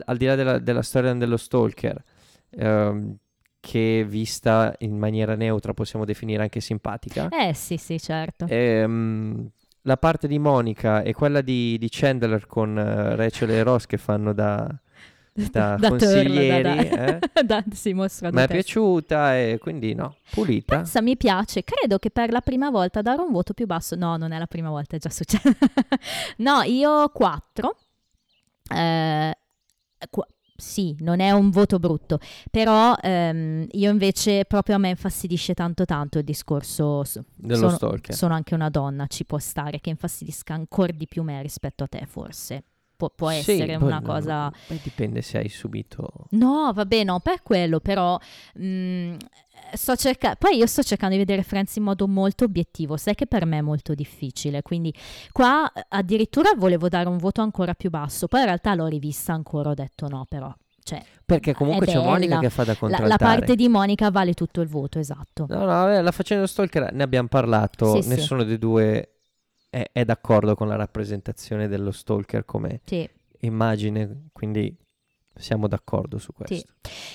al di là della, della storia dello stalker, ehm, che vista in maniera neutra possiamo definire anche simpatica, Eh sì, sì, certo. ehm, la parte di Monica e quella di, di Chandler con eh, Rachel e Ross che fanno da, da Da consiglieri, turno, da- eh, si mostra mi è piaciuta e quindi no, pulita. Pensa, mi piace. Credo che per la prima volta darò un voto più basso. No, non è la prima volta, è già successo. no, io 4. Eh, sì, non è un voto brutto, però ehm, io invece proprio a me infastidisce tanto tanto il discorso. Dello sono, stalker. sono anche una donna, ci può stare che infastidisca ancora di più me rispetto a te, forse. Può, può Sì, essere poi una no, cosa. poi dipende se hai subito... No, vabbè, no, per quello, però mh, sto cercando. Poi io sto cercando di vedere Friends in modo molto obiettivo, sai che per me è molto difficile. Quindi qua eh, addirittura volevo dare un voto ancora più basso. Poi in realtà l'ho rivista ancora, ho detto no, però. Cioè, Perché comunque c'è Monica bella. che fa da la, contraltare. la parte di Monica vale tutto il voto, esatto. No, no, la faccenda stalker ne abbiamo parlato, Sì, sì. nessuno dei due è, è d'accordo con la rappresentazione dello stalker come Sì. immagine, quindi siamo d'accordo su questo.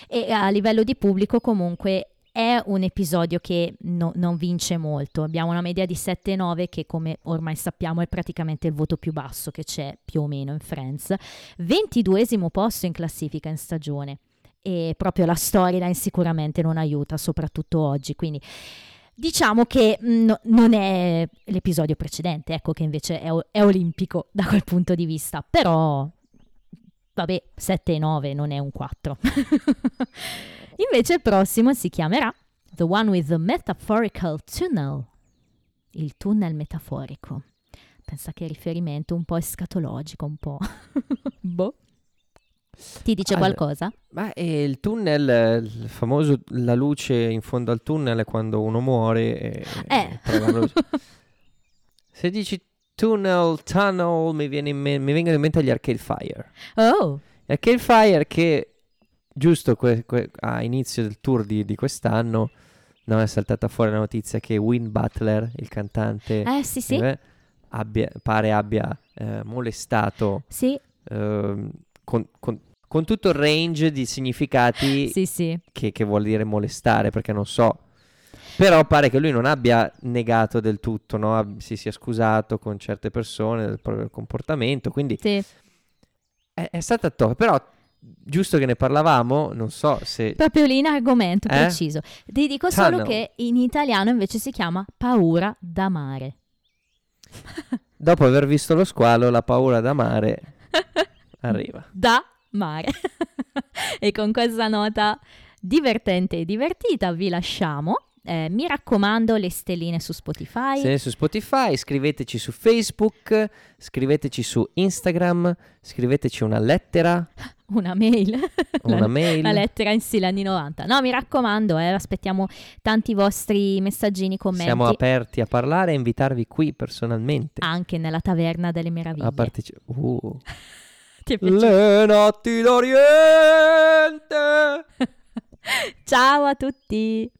E a livello di pubblico comunque è un episodio che no- non vince molto. Abbiamo una media di 7-9 che come ormai sappiamo è praticamente il voto più basso che c'è più o meno in Friends. 22esimo posto in classifica in stagione e proprio la storyline sicuramente non aiuta, soprattutto oggi. Quindi diciamo che mm, no- non è l'episodio precedente, ecco che invece è, è olimpico da quel punto di vista, però vabbè, 7 e 9 non è un 4. Invece il prossimo si chiamerà The One with the Metaphorical Tunnel. Il tunnel metaforico. Pensa che riferimento un po' escatologico, un po'. boh. Ti dice Allora, qualcosa? Ma e il tunnel, eh, il famoso, la luce in fondo al tunnel è quando uno muore e, Eh. e. Se dici tunnel, tunnel, mi, viene in me- mi vengono in mente gli Arcade Fire. Oh, Gli Arcade Fire che giusto que- que- a inizio del tour di, di quest'anno no, è saltata fuori la notizia che Win Butler, il cantante, eh sì sì, eh, abbia- pare abbia eh, molestato sì, ehm, con, con- con tutto il range di significati sì sì. che, che vuol dire molestare, perché non so. Però pare che lui non abbia negato del tutto, no? Si sia scusato con certe persone del proprio comportamento, quindi sì. è, è stata top. Però, giusto che ne parlavamo, non so se... Proprio lì in argomento Eh? preciso. Ti dico solo Tunnel. che in italiano invece si chiama paura da mare. Dopo aver visto lo squalo, la paura da mare arriva. da mare. e con questa nota divertente e divertita vi lasciamo. Eh, mi raccomando, le stelline su Spotify. Se su Spotify, scriveteci su Facebook, scriveteci su Instagram, scriveteci una lettera, Una mail. una La- mail. La lettera in stile anni 90. No, mi raccomando, eh, aspettiamo tanti vostri messaggini, commenti. Siamo aperti a parlare e invitarvi qui personalmente. anche nella taverna delle meraviglie. a partecipare. Uh. Ti è piaciuto? Le notti d'Oriente. Ciao a tutti!